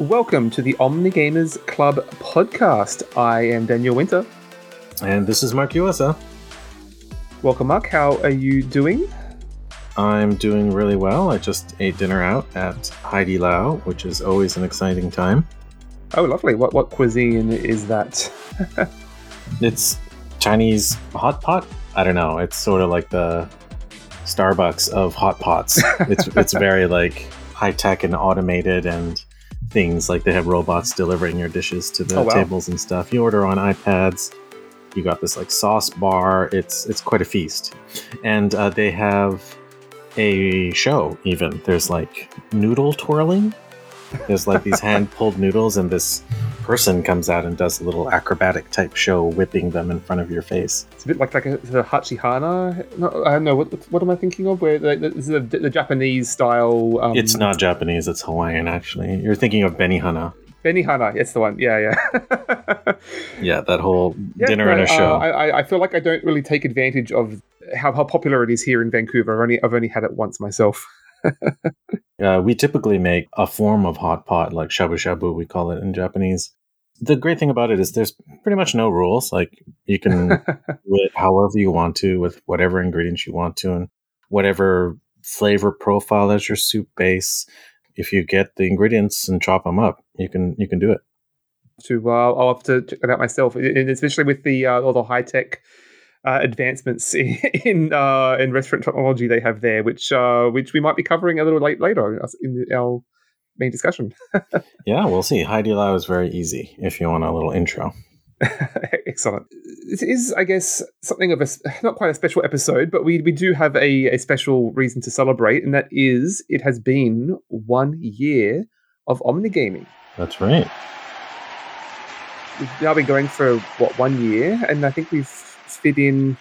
Welcome to the Omnigamers Club podcast. I am Daniel Winter. And this is Mark USA. Welcome, Mark. How are you doing? I'm doing really well. I just ate dinner out at Haidilao, which is always an exciting time. Oh, lovely. What what cuisine is that? it's Chinese hot pot. I don't know. It's sort of like the Starbucks of hot pots. It's it's very like high tech and automated and things like they have robots delivering your dishes to the oh, wow. tables and stuff. You order on iPads. You got this like sauce bar. It's it's quite a feast, and uh, they have a show. Even there's like noodle twirling. There's like these hand pulled noodles, and this person comes out and does a little acrobatic type show, whipping them in front of your face. It's a bit like like a, the Hachihana. No, I don't know what what am I thinking of? Where the, the, the, the Japanese style. Um... It's not Japanese. It's Hawaiian. Actually, you're thinking of Benihana. Benihana, it's the one. Yeah, yeah. yeah, that whole yeah, dinner no, and a show. Uh, I, I feel like I don't really take advantage of how, how popular it is here in Vancouver. I've only I've only had it once myself. uh, we typically make a form of hot pot, like shabu shabu, we call it in Japanese, the great thing about it is there's pretty much no rules. Like you can do it however you want to with whatever ingredients you want to and whatever flavor profile as your soup base. If you get the ingredients and chop them up, you can you can do it. To uh, I'll have to check that out myself, and especially with the uh, all the high tech uh, advancements in in, uh, in, restaurant technology they have there, which uh, which we might be covering a little late later in our main discussion. yeah, we'll see. Haidilao is very easy if you want a little intro. Excellent. This is, I guess, something of a not quite a special episode, but we we do have a, a special reason to celebrate, and that is it has been one year of Omnigaming. That's right. We've now been going for what one year, and I think we've fit in.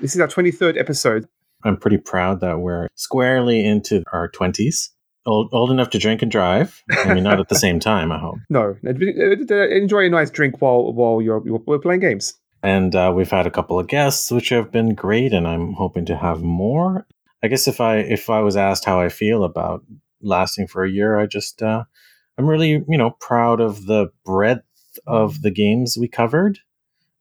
This is our twenty third episode. I'm pretty proud that we're squarely into our twenties old old enough to drink and drive. I mean, not at the same time. I hope. No, enjoy a nice drink while while you're, you're playing games. And uh, we've had a couple of guests, which have been great, and I'm hoping to have more. I guess if I if I was asked how I feel about lasting for a year, I just uh, I'm really you know proud of the breadth of the games we covered.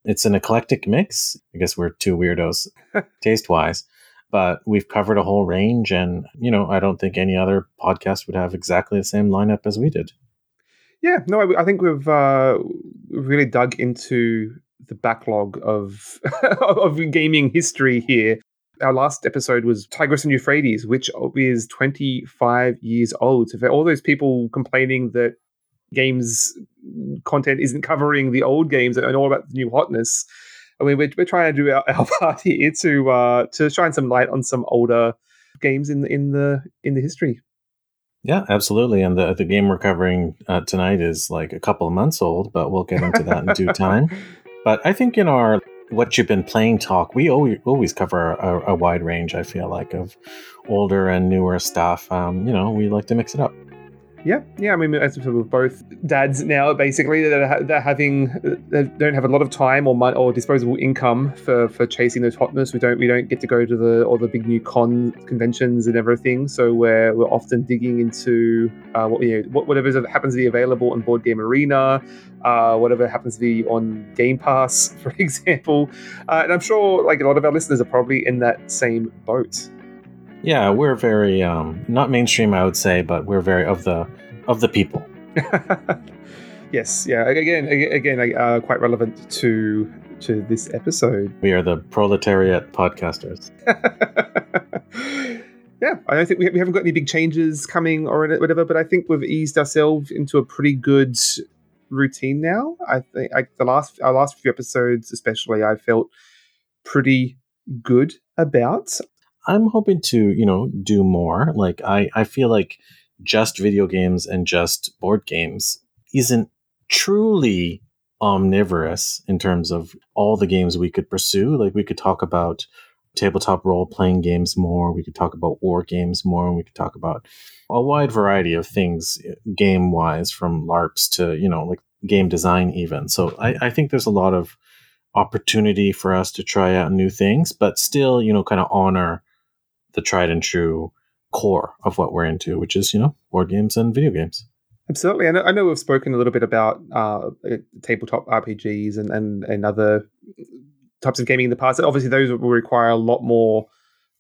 It's an eclectic mix. I guess we're two weirdos, taste wise but we've covered a whole range and you know i don't think any other podcast would have exactly the same lineup as we did yeah no i, I think we've uh, really dug into the backlog of of gaming history here our last episode was Tigris and Euphrates, which is 25 years old. So for all those people complaining that games content isn't covering the old games and all about the new hotness, I mean, we're, we're trying to do our, our part here to uh, to shine some light on some older games in the in the in the history. Yeah, absolutely. And the the game we're covering uh, tonight is like a couple of months old, but we'll get into that in due time. But I think in our what you've been playing talk, we always, always cover a, a, wide range. I feel like of older and newer stuff. Um, you know, we like to mix it up. Yeah, yeah. I mean, as we're both dads now, basically, that are, they're having they don't have a lot of time or money or disposable income for, for chasing those hotness. We don't we don't get to go to the all the big new con conventions and everything. So we're we're often digging into uh, what you know whatever happens to be available on Board Game Arena, uh, whatever happens to be on Game Pass, for example. Uh, and I'm sure like a lot of our listeners are probably in that same boat. Yeah, we're very um, not mainstream, I would say, but we're very of the of the people. yes, yeah. Again, again, uh, quite relevant to to this episode. We are the proletariat podcasters. yeah, I don't think we, we haven't got any big changes coming or whatever, but I think we've eased ourselves into a pretty good routine now. I think like the last our last few episodes, especially, I felt pretty good about. I'm hoping to, you know, do more. Like I, I feel like just video games and just board games isn't truly omnivorous in terms of all the games we could pursue. Like we could talk about tabletop role playing games more, we could talk about war games more, and we could talk about a wide variety of things eh, game wise from LARPs to, you know, like game design even. So I, I think there's a lot of opportunity for us to try out new things, but still, you know, kind of honor the tried and true core of what we're into, which is, you know, board games and video games. Absolutely. I know, I know we've spoken a little bit about uh, tabletop RPGs and, and, and other types of gaming in the past. Obviously, those will require a lot more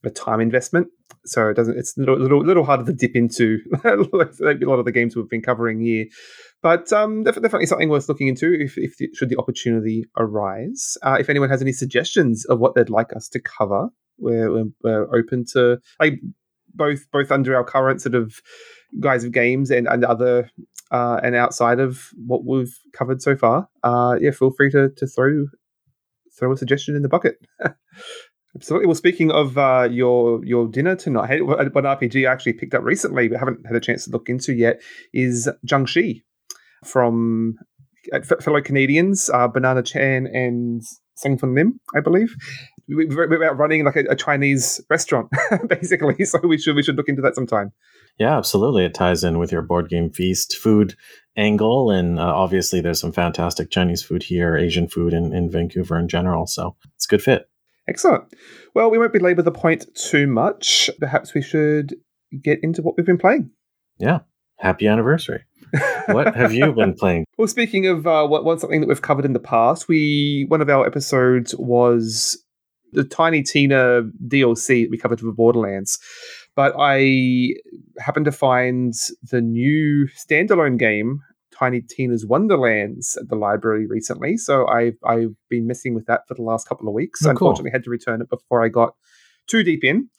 a time investment. So it doesn't. It's a little, little, little harder to dip into a lot of the games we've been covering here. But um, definitely something worth looking into if, if should the opportunity arise. Uh, if anyone has any suggestions of what they'd like us to cover, we're, we're, we're open to like both both under our current sort of guise of games and, and other uh, and outside of what we've covered so far. Uh, yeah, feel free to to throw throw a suggestion in the bucket. Absolutely. Well, speaking of uh, your your dinner tonight, what RPG I actually picked up recently, but haven't had a chance to look into yet, is Jiangshi from uh, fellow Canadians, uh, Banana Chan and Sen-Foong Lim, I believe. We're about running like a, a Chinese restaurant, basically. So we should we should look into that sometime. Yeah, absolutely. It ties in with your board game feast food angle, and uh, obviously there's some fantastic Chinese food here, Asian food in, in Vancouver in general. So it's a good fit. Excellent. Well, we won't belabor the point too much. Perhaps we should get into what we've been playing. Yeah. Happy anniversary. what have you been playing? Well, speaking of uh, what, what something that we've covered in the past, we one of our episodes was the Tiny Tina DLC that we covered for Borderlands. But I happened to find the new standalone game Tiny Tina's Wonderlands at the library recently. So I've I've been messing with that for the last couple of weeks. Oh, Unfortunately, cool. had to return it before I got too deep in.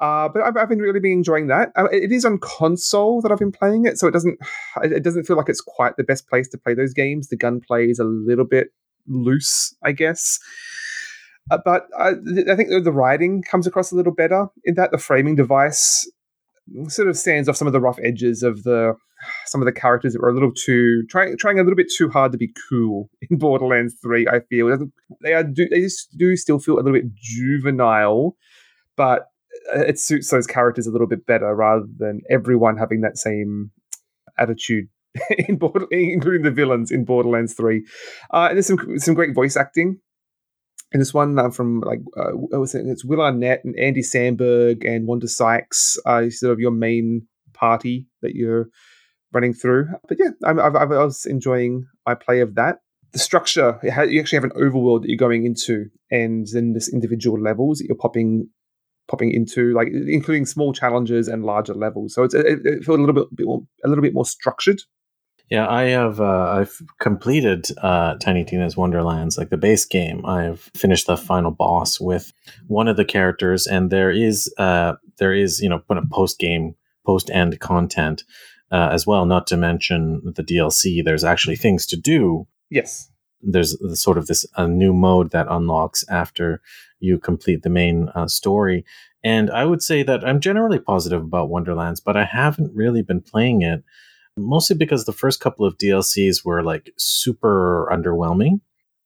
Uh, but I've, I've, been really been enjoying that. Uh, it is on console that I've been playing it, so it doesn't it doesn't feel like it's quite the best place to play those games. The gunplay is a little bit loose, I guess. Uh, but I, I think the writing comes across a little better in that the framing device sort of stands off some of the rough edges of the some of the characters that were a little too trying trying a little bit too hard to be cool in Borderlands Three. I feel they are do they just do still feel a little bit juvenile, but uh, it suits those characters a little bit better rather than everyone having that same attitude in Border, including the villains in Borderlands Three. Uh, and there's some some great voice acting and this one uh, from like uh, it's Will Arnett and Andy Samberg and Wanda Sykes, uh, sort of your main party that you're running through. But yeah, I, I, was enjoying my play of that. The structure you actually have an overworld that you're going into, and then this individual levels that you're popping popping into, like including small challenges and larger levels. So it's it, it a little bit, bit more, a little bit more structured yeah, I have. Uh, I've completed uh, Tiny Tina's Wonderlands, like the base game. I've finished the final boss with one of the characters, and there is, uh, there is, you know, post game, post end content uh, as well. Not to mention the DLC. There's actually things to do. Yes. There's sort of this a new mode that unlocks after you complete the main uh, story, and I would say that I'm generally positive about Wonderlands, but I haven't really been playing it mostly because the first couple of DLCs were like super underwhelming.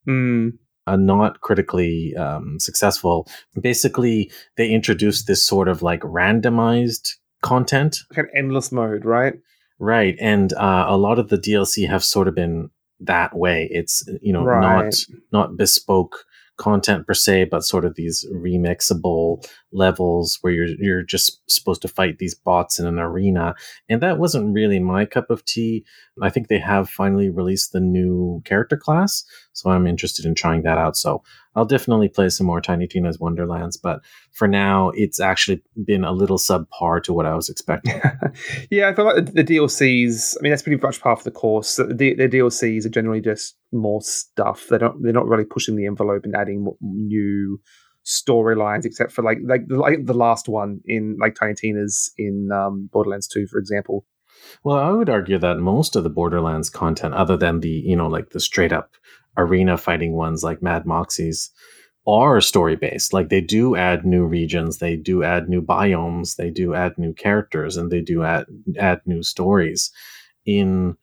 Mm. Uh, not critically um, successful. Basically, they introduced this sort of like randomized content, like an endless mode, right? Right, and uh, a lot of the DLC have sort of been that way. It's you know right. not not bespoke content per se, but sort of these remixable levels where you're you're just supposed to fight these bots in an arena. And that wasn't really my cup of tea. I think they have finally released the new character class, so I'm interested in trying that out. So I'll definitely play some more Tiny Tina's Wonderlands, but for now, it's actually been a little subpar to what I was expecting. yeah, I feel like the, the, DLCs. I mean, that's pretty much part of the course. The, the DLCs are generally just more stuff. They don't. They're not really pushing the envelope and adding new storylines, except for like like like the last one in like Tiny Tina's in um, Borderlands Two, for example. Well, I would argue that most of the Borderlands content, other than the you know like the straight up arena fighting ones like Mad Moxxi's, are story based. Like they do add new regions, they do add new biomes, they do add new characters, and they do add add new stories. In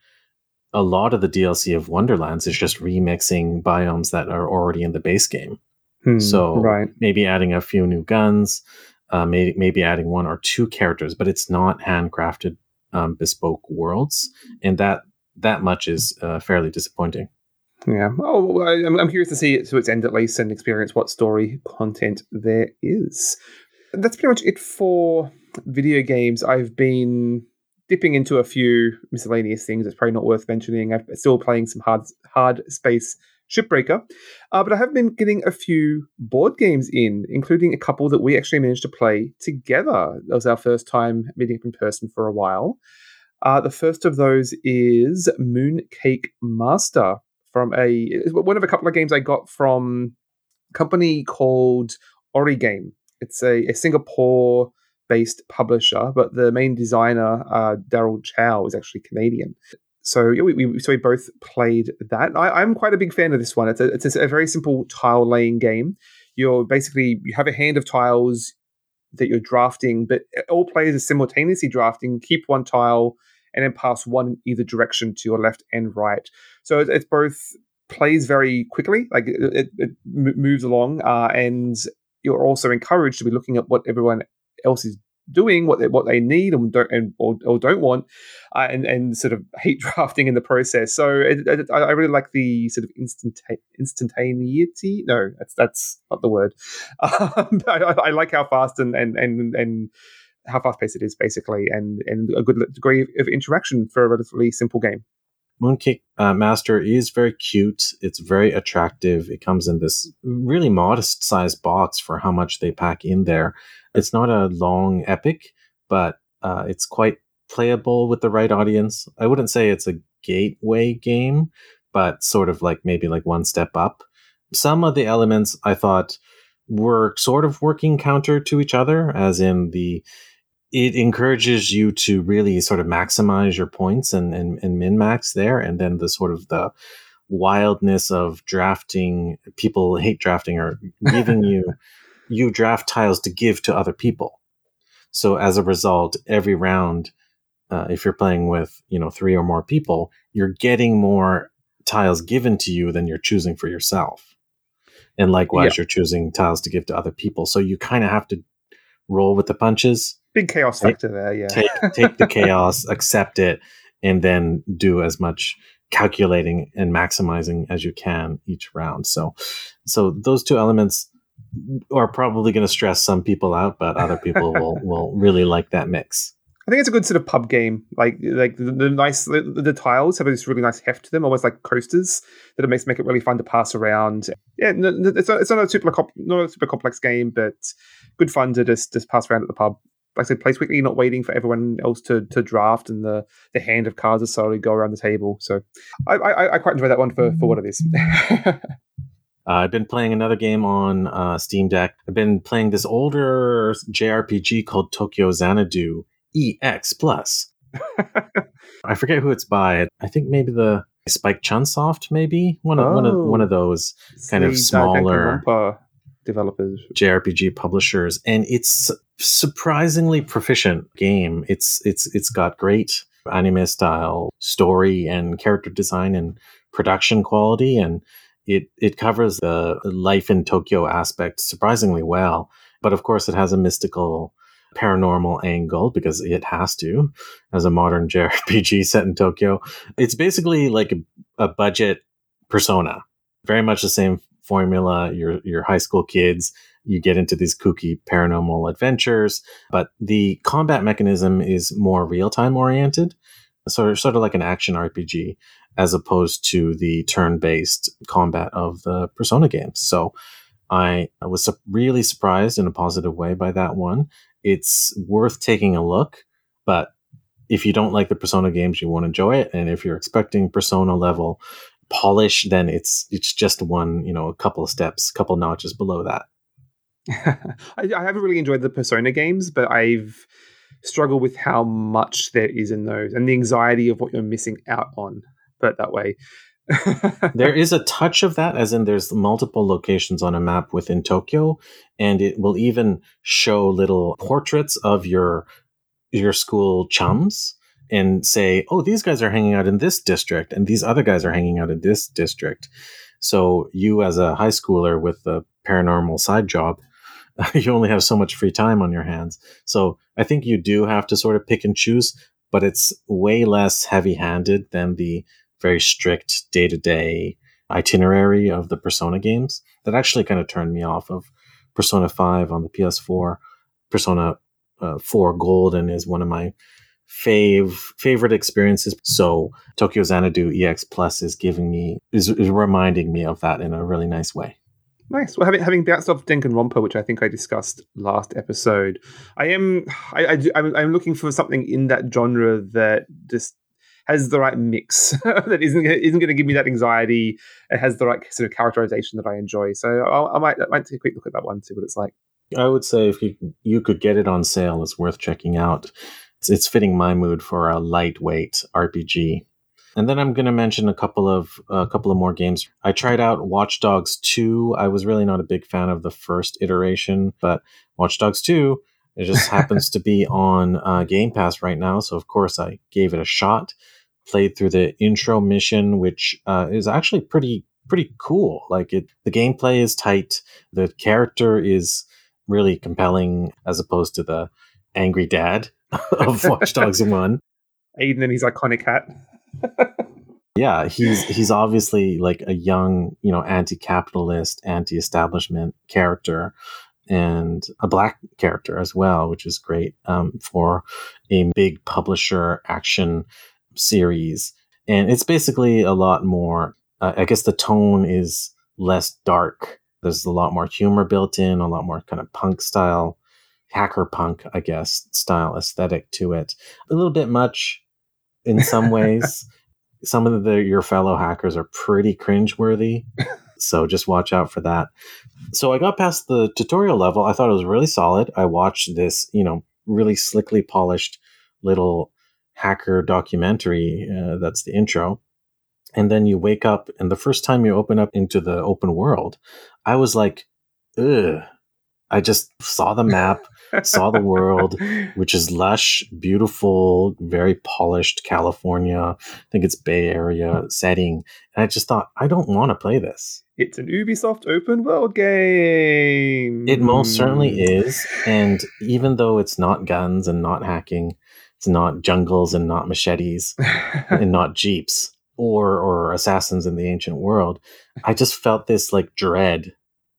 a lot of the DLC of Wonderlands is just remixing biomes that are already in the base game. Hmm, so right. maybe adding a few new guns, uh, maybe maybe adding one or two characters, but it's not handcrafted um, bespoke worlds, and that that much is uh, fairly disappointing. Yeah. Oh, I'm, I'm curious to see it to its end at least and experience what story content there is. That's pretty much it for video games. I've been dipping into a few miscellaneous things. It's probably not worth mentioning. I'm still playing some hard hard space Shipbreaker, uh, but I have been getting a few board games in, including a couple that we actually managed to play together. That was our first time meeting up in person for a while. Uh, the first of those is Mooncake Master from a one of a couple of games I got from a company called Origame. It's a, a Singapore based publisher, but the main designer, uh, Daryl Chow, is actually Canadian. So yeah, we, we, so we both played that. I, am quite a big fan of this one. It's a, it's a very simple tile laying game. You're basically you have a hand of tiles that you're drafting, but all players are simultaneously drafting. Keep one tile and then pass one in either direction to your left and right. So it's, it's both plays very quickly, like it, it, moves along, uh, and you're also encouraged to be looking at what everyone else is doing, what they, what they need and don't and, or, or don't want, uh, and and sort of hate drafting in the process. So it, it, I really like the sort of instanta- instantaneity. No, that's that's not the word. Um, I, I, like how fast and and and and how fast paced it is, basically, and and a good degree of interaction for a relatively simple game. Mooncake uh, Master is very cute. It's very attractive. It comes in this really modest sized box for how much they pack in there. It's not a long epic, but uh, it's quite playable with the right audience. I wouldn't say it's a gateway game, but sort of like maybe like one step up. Some of the elements I thought were sort of working counter to each other, as in the it encourages you to really sort of maximize your points and, and, and min max there. And then the sort of the wildness of drafting, people hate drafting or giving you, you draft tiles to give to other people. So as a result, every round, uh, if you're playing with, you know, three or more people, you're getting more tiles given to you than you're choosing for yourself. And likewise, yeah. you're choosing tiles to give to other people. So you kind of have to roll with the punches big chaos factor there. Yeah, take take the chaos, accept it, and then do as much calculating and maximizing as you can each round. So, so those two elements are probably going to stress some people out, but other people will will really like that mix. I think it's a good sort of pub game. Like like the, the nice the, the, tiles have this really nice heft to them, almost like coasters that it makes make it really fun to pass around. Yeah, it's not, it's not a super not a super complex game, but good fun to just just pass around at the pub like I said, plays quickly, not waiting for everyone else to to draft, and the the hand of cards to slowly go around the table. So I I, I quite enjoy that one for for what it is. uh, I've been playing another game on uh, Steam Deck. I've been playing this older JRPG called Tokyo Xanadu EX Plus. I forget who it's by. I think maybe the Spike Chunsoft, maybe one of oh, one of one of those kind of smaller developers, JRPG publishers, and it's surprisingly proficient game. It's it's it's got great anime style story and character design and production quality, and it it covers the life in Tokyo aspect surprisingly well. But of course, it has a mystical paranormal angle because it has to as a modern JRPG set in Tokyo. It's basically like a, a budget persona, very much the same formula. Your your high school kids, you get into these kooky paranormal adventures, but the combat mechanism is more real time oriented, sort of sort of like an action RPG as opposed to the turn based combat of the Persona games. So I was really surprised in a positive way by that one. It's worth taking a look, but if you don't like the Persona games, you won't enjoy it. And if you're expecting Persona level polish, then it's it's just one, you know, a couple of steps, couple notches below that. I, I haven't really enjoyed the Persona games, but I've struggled with how much there is in those and the anxiety of what you're missing out on. But that way. There is a touch of that, as in there's multiple locations on a map within Tokyo, and it will even show little portraits of your your school chums and say, oh, these guys are hanging out in this district and these other guys are hanging out in this district. So you, as a high schooler with a paranormal side job, you only have so much free time on your hands. So I think you do have to sort of pick and choose, but it's way less heavy handed than the very strict day to day itinerary of the Persona games that actually kind of turned me off of Persona 5 on the PS4. Persona uh, 4 Golden is one of my fave favorite experiences. So Tokyo Xanadu EX Plus is giving me is, is reminding me of that in a really nice way. Nice. Well, having having bounced off Romper, which I think I discussed last episode, I am I, I I'm looking for something in that genre that just has the right mix that isn't isn't going to give me that anxiety. It has the right sort of characterization that I enjoy. So I'll, I might I might take a quick look at that one, see what it's like. I would say if you you could get it on sale, it's worth checking out. It's, it's fitting my mood for a lightweight RPG. And then I'm going to mention a couple of a couple of more games. I tried out Watch Dogs 2. I was really not a big fan of the first iteration, but Watch Dogs 2 it just happens to be on uh, Game Pass right now, so of course I gave it a shot. Played through the intro mission, which uh, is actually pretty pretty cool. Like it, the gameplay is tight. The character is really compelling, as opposed to the angry dad of Watch Dogs One. Aiden and his iconic hat. yeah, he's he's obviously like a young, you know, anti-capitalist, anti-establishment character, and a black character as well, which is great um, for a big publisher action series. And it's basically a lot more. Uh, I guess the tone is less dark. There's a lot more humor built in, a lot more kind of punk style, hacker punk, I guess, style aesthetic to it. A little bit much in some ways. some of the your fellow hackers are pretty cringeworthy. so just watch out for that. So I got past the tutorial level. I thought it was really solid. I watched this, you know, really slickly polished little hacker documentary. Uh, that's the intro. And then you wake up, and the first time you open up into the open world, I was like, ugh. I just saw the map saw the world, which is lush, beautiful, very polished California. I think it's Bay Area setting. And I just thought, I don't want to play this. It's an Ubisoft open world game. It most certainly is. And even though it's not guns and not hacking, it's not jungles and not machetes and not jeeps or or assassins in the ancient world. I just felt this like dread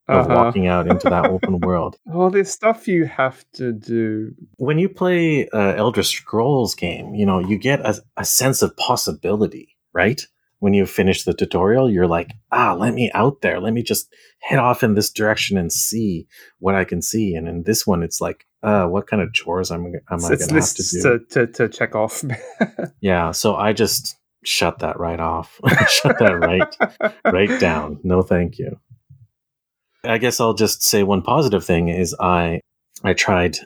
of uh-huh. walking out into that open world. Well, there's stuff you have to do. When you play uh, Elder Scrolls game, you know, you get a, a sense of possibility, right? When you finish the tutorial, you're like, ah, let me out there. Let me just head off in this direction and see what I can see. And in this one, it's like, uh, what kind of chores am, am I going to have to do? To, to, to check off. yeah. So I just shut that right off. shut that right, right down. No, thank you. I guess I'll just say one positive thing is I I tried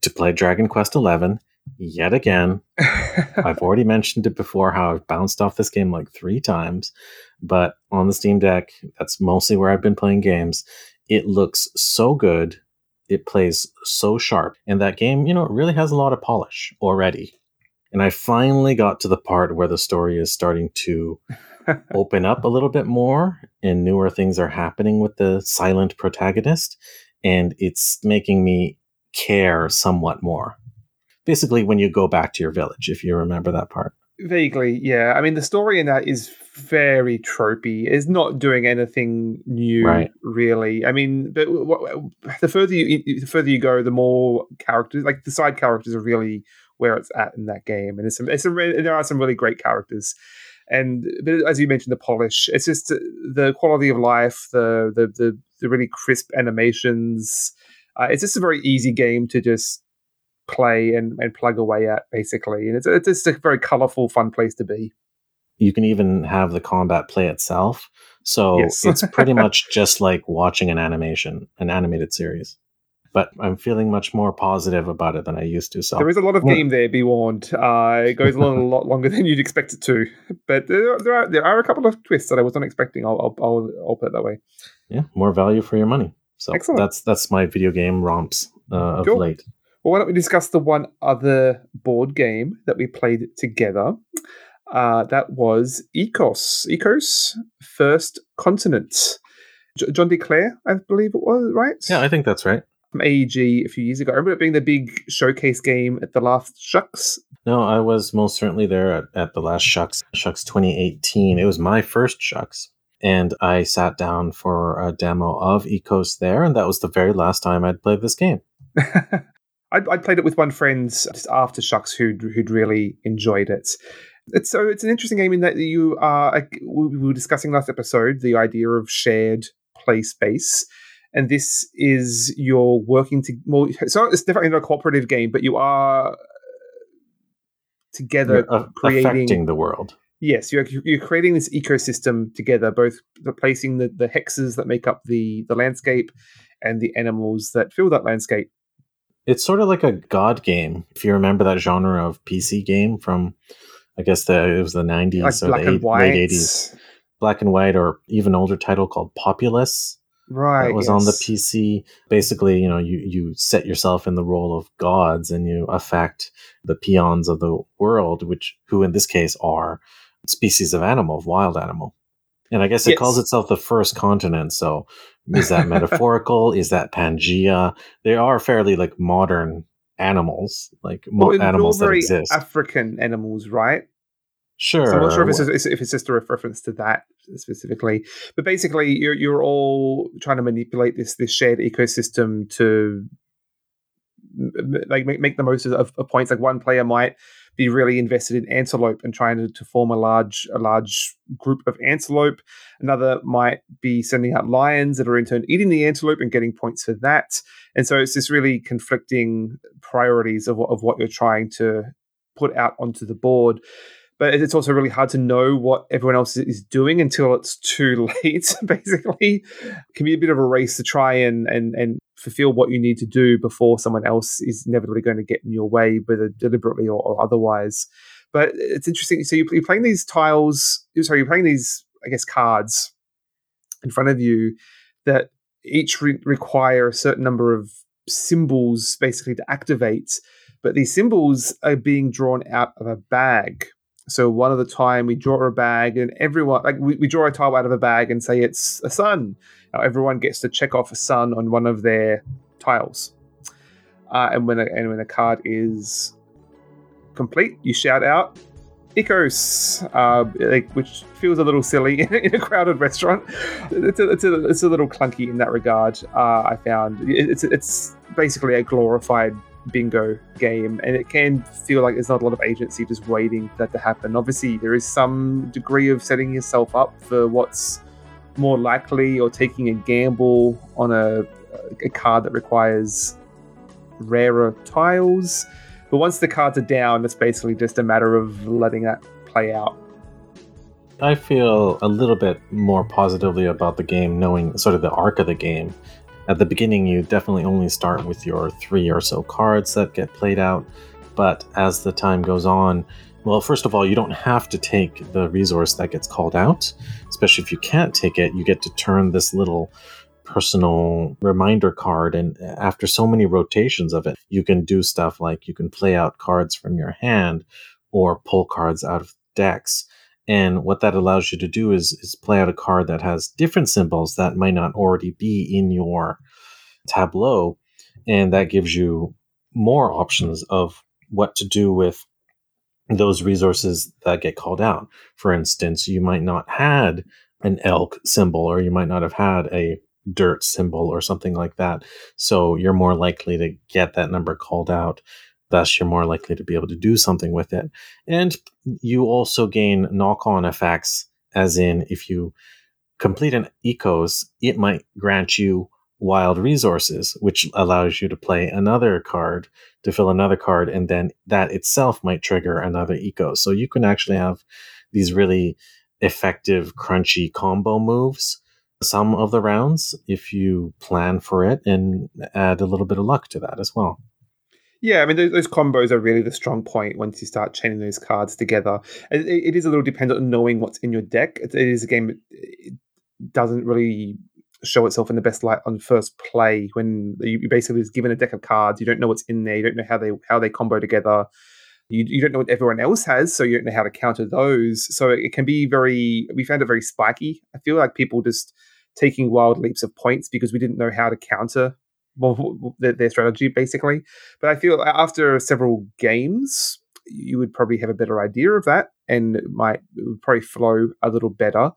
to play Dragon Quest XI yet again. I've already mentioned it before how I've bounced off this game like three times, but on the Steam Deck, that's mostly where I've been playing games. It looks so good. It plays so sharp. And that game, you know, it really has a lot of polish already. And I finally got to the part where the story is starting to open up a little bit more and newer things are happening with the silent protagonist and it's making me care somewhat more. Basically when you go back to your village if you remember that part. Vaguely yeah. I mean the story in that is very tropey. It's not doing anything new right. really. I mean but the further you the further you go the more characters like the side characters are really where it's at in that game. And it's, some, it's some, there are some really great characters and but as you mentioned, the polish. It's just the quality of life, the the the, the really crisp animations. Uh, it's just a very easy game to just play and, and plug away at, basically. And it's it's just a very colorful, fun place to be. You can even have the combat play itself. So yes. it's pretty much just like watching an animation, an animated series but I'm feeling much more positive about it than I used to. So there is a lot of game there. Be warned. Uh, it goes on a lot longer than you'd expect it to, but there, there, are there are a couple of twists that I wasn't expecting. I'll I'll, I'll, put it that way. Yeah, more value for your money. So Excellent. that's that's my video game romps uh, of cool. late. Well, why don't we discuss the one other board game that we played together? Uh, that was Ecos. Ecos First Continent. John D. Clair, I believe it was, right? Yeah, I think that's right from AEG a few years ago. I remember it being the big showcase game at the last SHUX. No, I was most certainly there at, at the last SHUX, SHUX 2018. It was my first SHUX. And I sat down for a demo of Ecos there, and that was the very last time I'd played this game. I, I played it with one friend just after SHUX who'd, who'd really enjoyed it. It's, so it's an interesting game in that you are, like, we were discussing last episode, the idea of shared play space. And this is you're working to more. So it's definitely not a cooperative game, but you are together You're, uh, creating affecting the world. Yes, you're, you're creating this ecosystem together, both replacing the, the hexes that make up the, the landscape and the animals that fill that landscape. It's sort of like a god game. If you remember that genre of PC game from, I guess the it was the nineties Like or black the and eight, white. late eighties, black and white, or even older title called Populous. Right. that was on the. PC. Basically, you know, you you set yourself in the role of gods and you affect the peons of the world, which who in this case are species of animal, of wild animal. And I guess it Yes. calls itself the first continent. So is that metaphorical? is that Pangea? They are fairly like modern animals, like Well, animals that exist. African animals, right? Sure. So I'm not sure if it's, just, if it's just a reference to that specifically, but basically, you're you're all trying to manipulate this this shared ecosystem to like make, make the most of, of points. Like one player might be really invested in antelope and trying to, to form a large a large group of antelope. Another might be sending out lions that are in turn eating the antelope and getting points for that. And so it's this really conflicting priorities of what, of what you're trying to put out onto the board but it's also really hard to know what everyone else is doing until it's too late. Basically, it can be a bit of a race to try and and and fulfill what you need to do before someone else is inevitably going to get in your way, whether deliberately or, or otherwise. But it's interesting. So you- you're playing these tiles. Sorry, you're playing these, I guess, cards in front of you that each re- require a certain number of symbols, basically to activate. But these symbols are being drawn out of a bag. So one at a time, we draw a bag, and everyone like we, we draw a tile out of a bag and say it's a sun. Now everyone gets to check off a sun on one of their tiles. Uh, and when a, and when a card is complete, you shout out "Ecos," uh, like, which feels a little silly in a crowded restaurant. It's a, it's a, it's a little clunky in that regard. Uh, I found It- it's it's basically a glorified bingo game and it can feel like there's not a lot of agency just waiting for that to happen. Obviously there is some degree of setting yourself up for what's more likely or taking a gamble on a, a card that requires rarer tiles. But once the cards are down it's basically just a matter of letting that play out. I feel a little bit more positively about the game, knowing sort of the arc of the game. At the beginning, you definitely only start with your three or so cards that get played out, but as the time goes on, well, first of all, you don't have to take the resource that gets called out, especially if you can't take it. You get to turn this little personal reminder card, and after so many rotations of it, you can do stuff like you can play out cards from your hand or pull cards out of decks. And what that allows you to do is, is play out a card that has different symbols that might not already be in your tableau. And that gives you more options of what to do with those resources that get called out. For instance, you might not had an elk symbol or you might not have had a dirt symbol or something like that. So you're more likely to get that number called out. Thus, you're more likely to be able to do something with it. And you also gain knock on effects, as in, if you complete an ecos, it might grant you wild resources, which allows you to play another card to fill another card, and then that itself might trigger another eco. So you can actually have these really effective, crunchy combo moves some of the rounds if you plan for it and add a little bit of luck to that as well. Yeah, I mean those, those combos are really the strong point once you start chaining those cards together. It, it is a little dependent on knowing what's in your deck. It, it is a game that it doesn't really show itself in the best light on first play when you basically is given a deck of cards. You don't know what's in there. You don't know how they how they combo together. You, you don't know what everyone else has, so you don't know how to counter those. So it can be very. We found it very spiky. I feel like people just taking wild leaps of points because we didn't know how to counter well, their, their strategy basically. But I feel after several games, you would probably have a better idea of that, and it might it would probably flow a little better.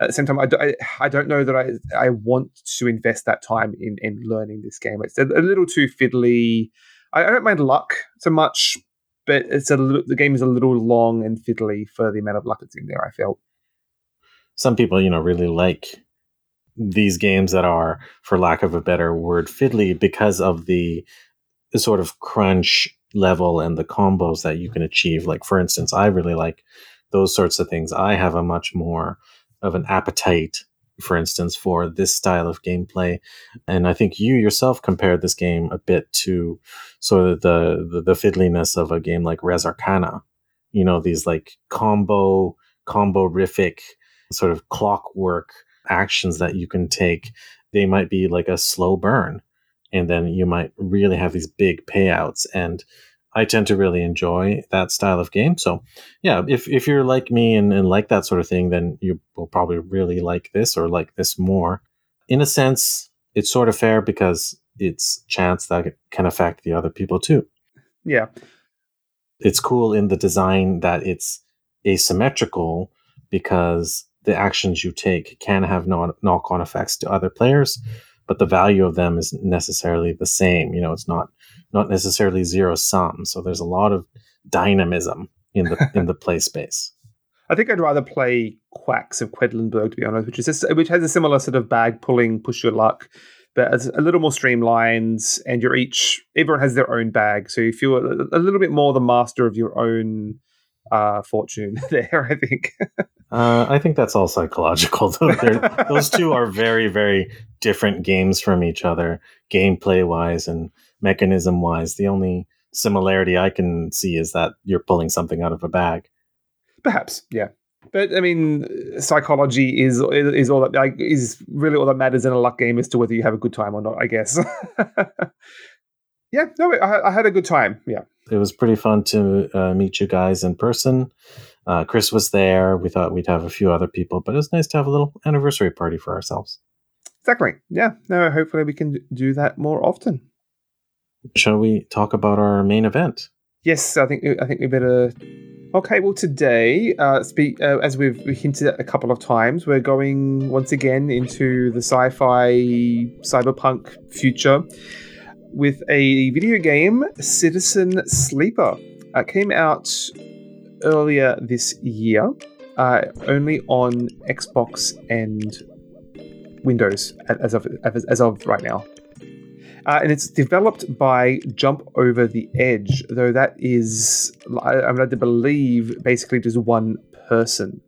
At the same time, I, do, I, I don't know that I I want to invest that time in in learning this game. It's a, a little too fiddly. I, I don't mind luck so much, but it's a little, the game is a little long and fiddly for the amount of luck that's in there. I felt some people, you know, really like these games that are, for lack of a better word, fiddly because of the, sort of crunch level and the combos that you can achieve. Like, for instance, I really like those sorts of things. I have a much more of an appetite, for instance, for this style of gameplay. And I think you yourself compared this game a bit to sort of the, the, the fiddliness of a game like Res Arcana. You know, these like combo, combo rific, sort of clockwork actions that you can take. They might be like a slow burn and then you might really have these big payouts and I tend to really enjoy that style of game. So, yeah, if, if you're like me and, and like that sort of thing, then you will probably really like this or like this more. In a sense, it's sort of fair because it's chance that it can affect the other people too. Yeah. It's cool in the design that it's asymmetrical because the actions you take can have knock on effects to other players, but the value of them is necessarily the same. You know, it's not not necessarily zero sum. So there's a lot of dynamism in the in the play space. I think I'd rather play Quacks of Quedlinburg to be honest, which is just, which has a similar sort of bag pulling, push your luck, but it's a little more streamlined. And you're each everyone has their own bag, so you feel a, a little bit more the master of your own uh, fortune there. I think. uh, I think that's all psychological. Though those two are very, very different games from each other, gameplay wise and mechanism wise. The only similarity I can see is that you're pulling something out of a bag. Perhaps, yeah. But I mean, psychology is is all that like, is really all that matters in a luck game as to whether you have a good time or not. I guess. yeah, no, I, I, had a good time. Yeah, it was pretty fun to uh, meet you guys in person. Uh, Chris was there. We thought we'd have a few other people, but it was nice to have a little anniversary party for ourselves. Exactly. Yeah. No. Hopefully, we can do that more often. Shall we talk about our main event? Yes, I think I think we better. Okay, well today, uh, speak uh, as we've hinted at a couple of times, we're going once again into the sci-fi cyberpunk future with a video game, Citizen Sleeper. It came out earlier this year, uh, only on Xbox and Windows as of as of right now. Uh, and it's developed by Jump Over the Edge, though that is, I'm led to believe, basically just one person.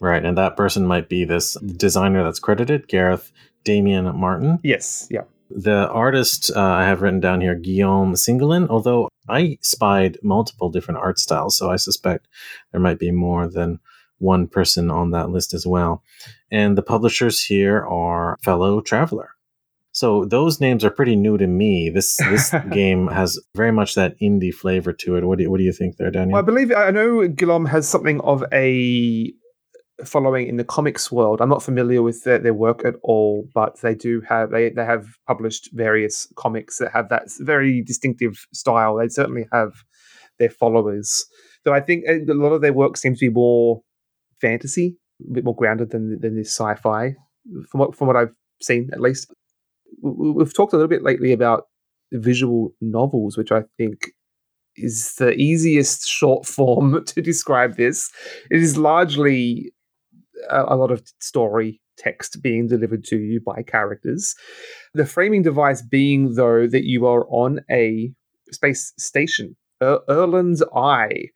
Right, and that person might be this designer that's credited, Gareth Damian Martin. Yes, yeah. The artist uh, I have written down here, Guillaume Singelin, although I spied multiple different art styles, so I suspect there might be more than one person on that list as well. And the publishers here are Fellow Traveller. So those names are pretty new to me. This this game has very much that indie flavor to it. What do you, what do you think there, Daniel? Well, I believe I know Guillaume has something of a following in the comics world. I'm not familiar with their, their work at all, but they do have they, they have published various comics that have that very distinctive style. They certainly have their followers. So I think uh, a lot of their work seems to be more fantasy, a bit more grounded than than this sci-fi, from what from what I've seen at least we've talked a little bit lately about visual novels, which I think is the easiest short form to describe this. It is largely a, lot of story text being delivered to you by characters. The framing device being, though, that you are on a space station, er- Erlin's Eye,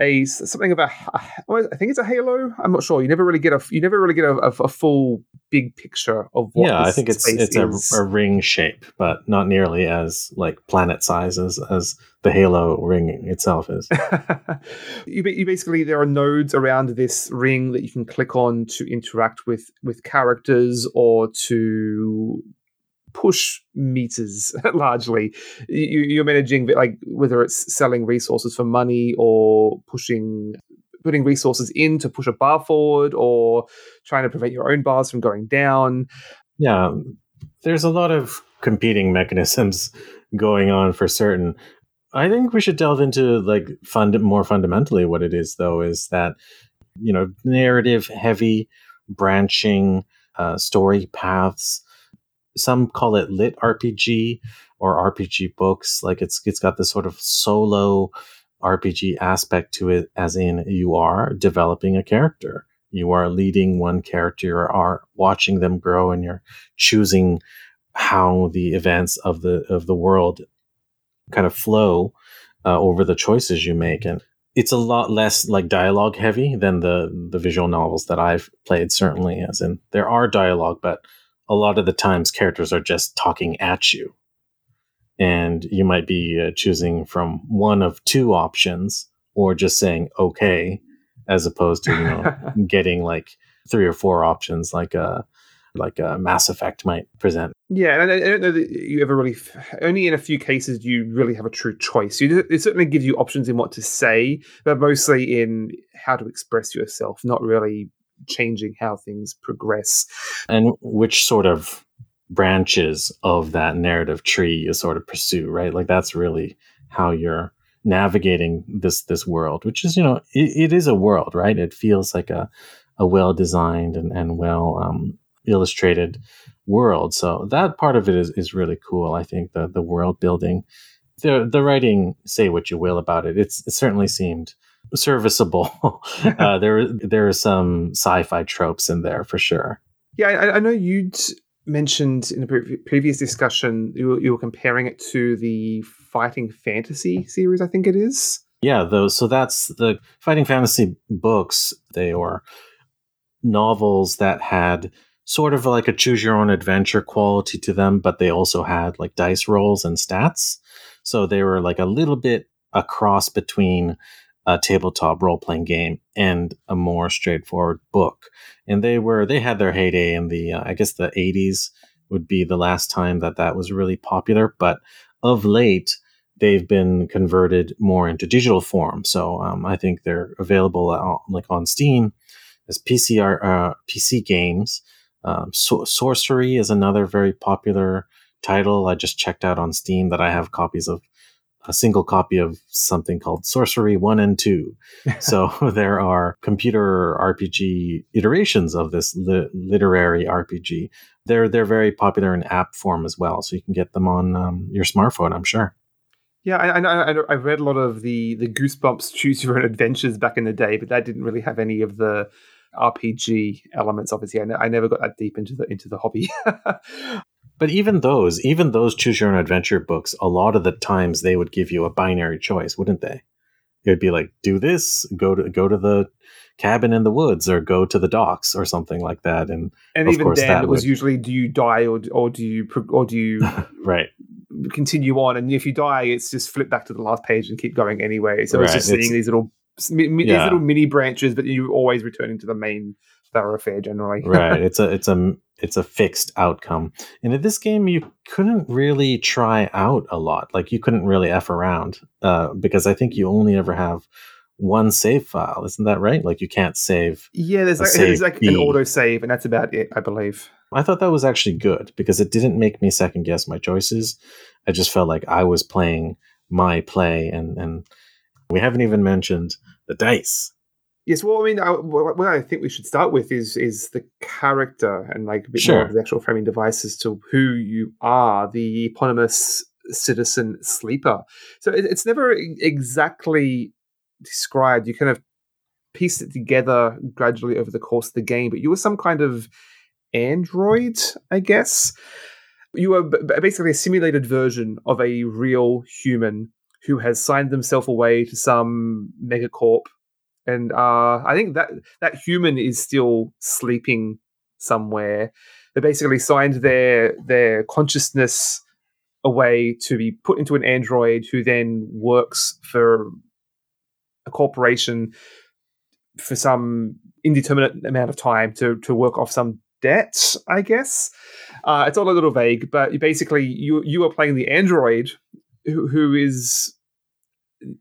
a something of a uh, I think it's a halo. I'm not sure. You never really get a you never really get a, a, a full big picture of what. Yeah, I think it's it's a, a, ring shape, but not nearly as like planet size as, as the halo ring itself is. you, you basically there are nodes around this ring that you can click on to interact with with characters or to push meters largely. You, are managing like whether it's selling resources for money or pushing putting resources in to push a bar forward or trying to prevent your own bars from going down. Yeah, there's a lot of competing mechanisms going on for certain. I think we should delve into like fund more fundamentally what it is though is that you know narrative heavy branching uh, story paths some call it lit RPG. or RPG books. Like it's it's got this sort of solo RPG aspect to it, as in you are developing a character. You are leading one character or are watching them grow and you're choosing how the events of the of the world kind of flow uh, over the choices you make and it's a lot less like dialogue heavy than the the visual novels that I've played certainly as in there are dialogue but a lot of the times characters are just talking at you and you might be uh, choosing from one of two options or just saying okay as opposed to you know getting like three or four options like a like a Mass Effect might present. Yeah, and I, don't know that you ever really, only in a few cases do you really have a true choice. You, it certainly gives you options in what to say, but mostly in how to express yourself, not really changing how things progress. And which sort of branches of that narrative tree you sort of pursue, right? Like that's really how you're navigating this this world, which is you know it, it is a world, right? It feels like a a well designed and and well um, illustrated world. So that part of it is is really cool. I think the the world building, the the writing. Say what you will about it, it's it certainly seemed serviceable. uh, there there are some sci-fi tropes in there for sure. Yeah, I, I know you'd mentioned in a pre- previous discussion you, you were comparing it to the Fighting Fantasy series, I think it is. Yeah, those. So that's the Fighting Fantasy books. They were novels that had sort of like a choose your own adventure quality to them, but they also had like dice rolls and stats. So they were like a little bit a cross between a tabletop role playing game and a more straightforward book. And they were they had their heyday in the uh, I guess the 80s would be the last time that that was really popular, but of late they've been converted more into digital form. So um, I think they're available on, like on Steam as PC uh, PC games. Um, so- Sorcery is another very popular title I just checked out on Steam that I have copies of a single copy of something called Sorcery 1 and 2. so there are computer RPG iterations of this li- literary RPG. They're they're very popular in app form as well, so you can get them on um, your smartphone, I'm sure. Yeah, I, I, I, read a lot of the, the Goosebumps Choose Your Own Adventures back in the day, but that didn't really have any of the RPG elements. Obviously, I, I never got that deep into the into the hobby. But even those, even those choose your own adventure books, a lot of the times they would give you a binary choice, wouldn't they? It would be like, do this, go to go to the cabin in the woods, or go to the docks, or something like that. And and even then, it was would... usually, do you die or or do you or do you right continue on? And if you die, it's just flip back to the last page and keep going anyway. So right. it's just seeing it's, these little these yeah. little mini branches, but you're always returning to the main thoroughfare generally. right. It's a it's a it's a fixed outcome. And in this game, you couldn't really try out a lot. Like you couldn't really f around uh, because I think you only ever have one save file. Isn't that right? Like you can't save. Yeah, there's like, there's like an auto save, and that's about it, I believe. I thought that was actually good because it didn't make me second guess my choices. I just felt like I was playing my play, and and we haven't even mentioned the dice. Yes, well, I mean, I, what I think we should start with is is the character and like a bit sure. more of the actual framing device as to who you are, the eponymous citizen sleeper. So it, it's never exactly described. You kind of piece it together gradually over the course of the game, but you were some kind of android, I guess. You were basically a simulated version of a real human who has signed themselves away to some megacorp and uh, I think that that human is still sleeping somewhere. They basically signed their their consciousness away to be put into an android who then works for a corporation for some indeterminate amount of time to to work off some debt, I guess. Uh, it's all a little vague, but basically you you are playing the android who, who is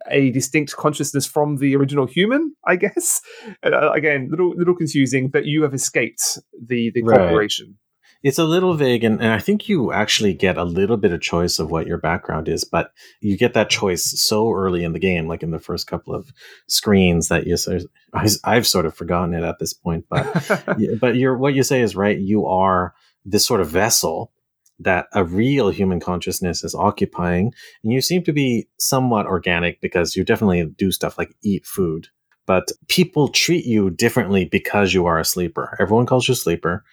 a distinct consciousness from the original human, I guess. Uh, again, little little confusing, but you have escaped the the right. corporation. It's a little vague, and, and I think you actually get a little bit of choice of what your background is, but you get that choice so early in the game, like in the first couple of screens, that you. I've sort of forgotten it at this point, but but you're what you say is right. You are this sort of vessel that a real human consciousness is occupying. And you seem to be somewhat organic because you definitely do stuff like eat food. But people treat you differently because you are a sleeper. Everyone calls you sleeper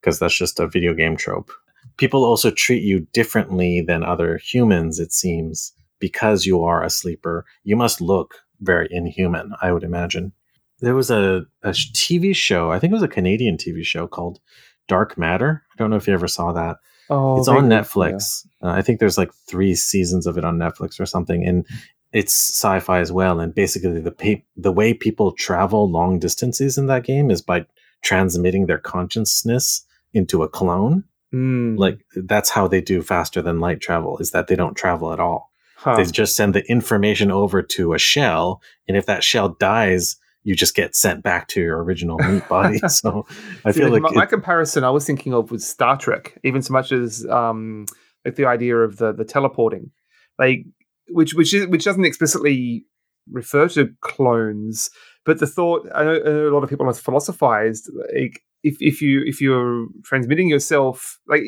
because that's just a video game trope. People also treat you differently than other humans, it seems, because you are a sleeper. You must look very inhuman, I would imagine. There was a, a TV show, I think it was a Canadian TV show called Dark Matter. I don't know if you ever saw that. Oh, it's on Netflix. Yeah. Uh, I think there's like three seasons of it on Netflix or something, and it's sci-fi as well. And basically, the the way people travel long distances in that game is by transmitting their consciousness into a clone. Mm. Like that's how they do faster than light travel. Is that they don't travel at all. Huh. They just send the information over to a shell, and if that shell dies you just get sent back to your original meat body. so I feel like my, it, my, comparison I was thinking of was Star Trek, even so much as um, like the idea of the the teleporting, like which which is which doesn't explicitly refer to clones, but the thought I know, I know a lot of people have philosophized like if if you if you're transmitting yourself like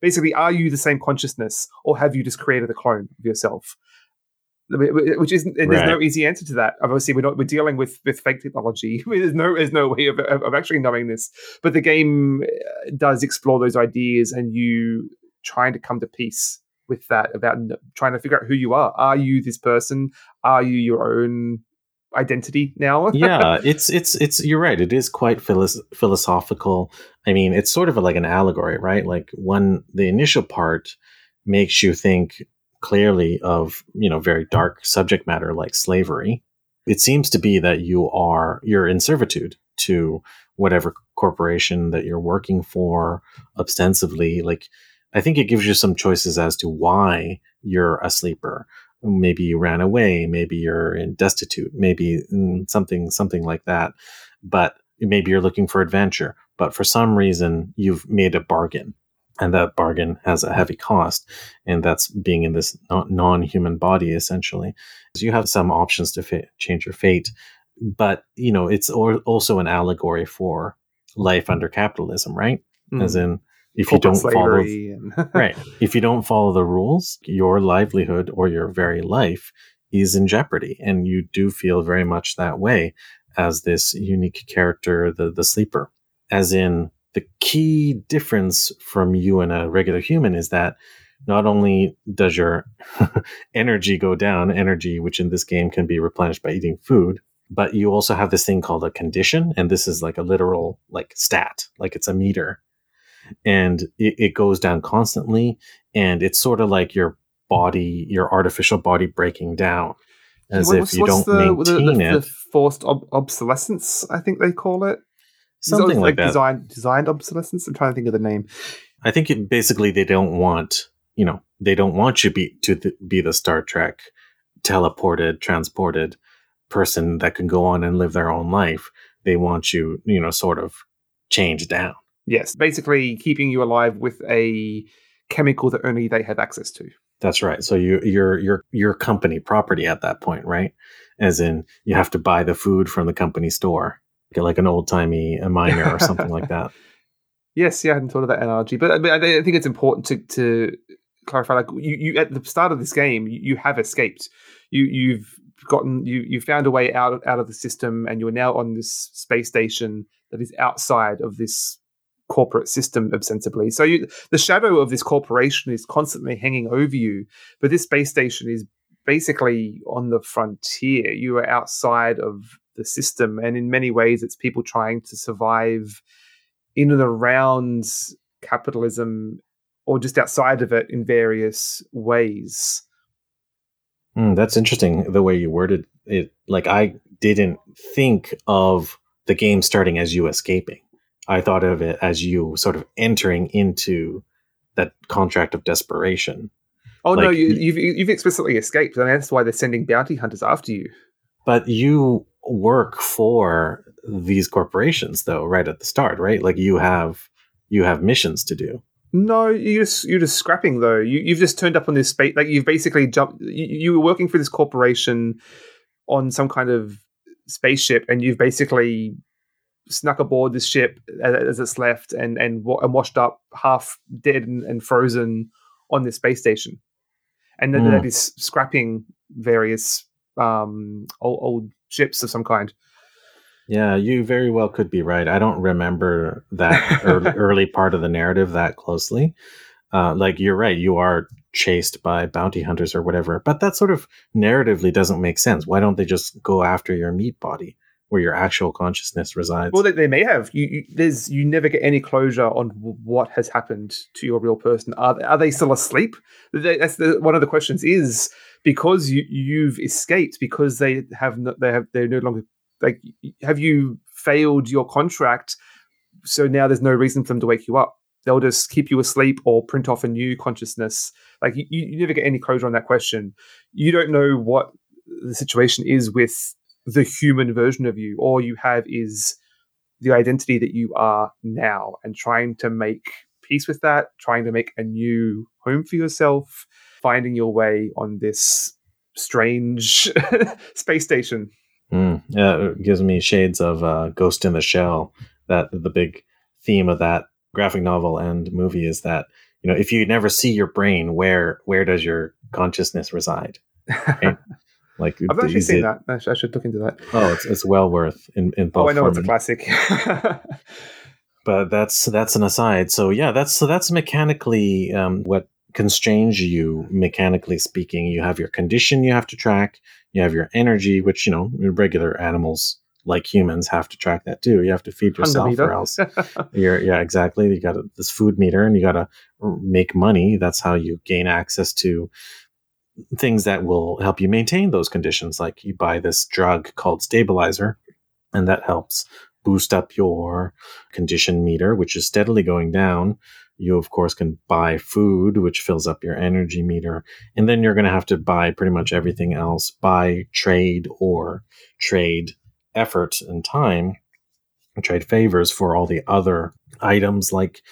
basically are you the same consciousness or have you just created a clone of yourself which isn't there's right. no easy answer to that. Obviously we're not we're dealing with with fake technology. There's no there's no way of, of, actually knowing this. But the game uh, does explore those ideas and you trying to come to peace with that about trying to figure out who you are. Are you this person? Are you your own identity now? Yeah it's it's it's you're right. It is quite philosoph- philosophical. I mean it's sort of like an allegory right? Like one the initial part makes you think clearly of you know very dark subject matter like slavery it seems to be that you are you're in servitude to whatever corporation that you're working for ostensibly. Like i think it gives you some choices as to why you're a sleeper. Maybe you ran away maybe you're in destitute maybe mm, something something like that. But maybe you're looking for adventure but for some reason you've made a bargain and that bargain has a heavy cost and that's being in this non-human body essentially. So you have some options to fa- change your fate but you know it's also an allegory for life under capitalism right? Mm. as in if you don't follow and... right. If you don't follow the rules your livelihood or your very life is in jeopardy and you do feel very much that way as this unique character the the sleeper. As in the key difference from you and a regular human is that not only does your energy go down, energy which in this game can be replenished by eating food, but you also have this thing called a condition, and this is like a literal like stat, like it's a meter, and it, it goes down constantly, and it's sort of like your body, your artificial body breaking down, as if you don't the, maintain the, the, it. The forced ob- obsolescence, I think they call it something like, like that. Designed designed obsolescence. I'm trying to think of the name. I think it, basically they don't want you know they don't want you be to th- be the Star Trek teleported, transported person that can go on and live their own life. They want you, you know, sort of changed down. Yes, basically keeping you alive with a chemical that only they have access to. That's right. So you you're you're your company property at that point, right? As in you have to buy the food from the company store like an old timey miner or something like that. Yes, yeah, I hadn't thought of that analogy, but, uh, but I think it's important to to clarify. Like you, you at the start of this game, you, you have escaped. You you've gotten you you found a way out out of the system, and you are now on this space station that is outside of this corporate system ostensibly. So you, the shadow of this corporation is constantly hanging over you, but this space station is basically on the frontier. You are outside of the system. And in many ways, it's people trying to survive in and around capitalism or just outside of it in various ways. Mm, that's interesting the way you worded it. Like, I didn't think of the game starting as you escaping. I thought of it as you sort of entering into that contract of desperation. Oh like, no, you, have you've, you've explicitly escaped, and that's why they're sending bounty hunters after you. But you work for these corporations though right at the start right? Like you have you have missions to do. No you just you're just scrapping though. You, you've just turned up on this space like you've basically jumped you, you were working for this corporation on some kind of spaceship and you've basically snuck aboard this ship as it's left and and, and washed up half dead and, and frozen on this space station, and then mm. that is scrapping various um, old, old ships of some kind. Yeah, you very well could be right. I don't remember that early, early part of the narrative that closely. Uh, like you're right, you are chased by bounty hunters or whatever, but that sort of narratively doesn't make sense. Why don't they just go after your meat body? where your actual consciousness resides. Well, they, they may have. You, you, there's you never get any closure on what has happened to your real person. Are are they still asleep? That's the, one of the questions. Is because you you've escaped because they have no, they have they're no longer like have you failed your contract so now there's no reason for them to wake you up. They'll just keep you asleep or print off a new consciousness. Like you, you never get any closure on that question. You don't know what the situation is with the human version of you. All you have is the identity that you are now and trying to make peace with that trying to make a new home for yourself finding your way on this strange space station Mm, yeah, it gives me shades of uh, Ghost in the Shell. That the big theme of that graphic novel and movie is that you know if you never see your brain, where where does your consciousness reside? Right? like I've actually seen it, that. I should look into that. Oh, it's it's well worth in in both. Oh, I know it's a classic. but that's that's an aside. So yeah, that's so that's mechanically um, what constrains you mechanically speaking. You have your condition you have to track. You have your energy, which you know regular animals like humans have to track that too. You have to feed yourself, or else you're yeah exactly. You got this food meter, and you got to make money. That's how you gain access to things that will help you maintain those conditions. Like you buy this drug called stabilizer, and that helps boost up your condition meter, which is steadily going down you, of course, can buy food, which fills up your energy meter. And then you're going to have to buy pretty much everything else, buy trade or trade effort and time, trade favors for all the other items like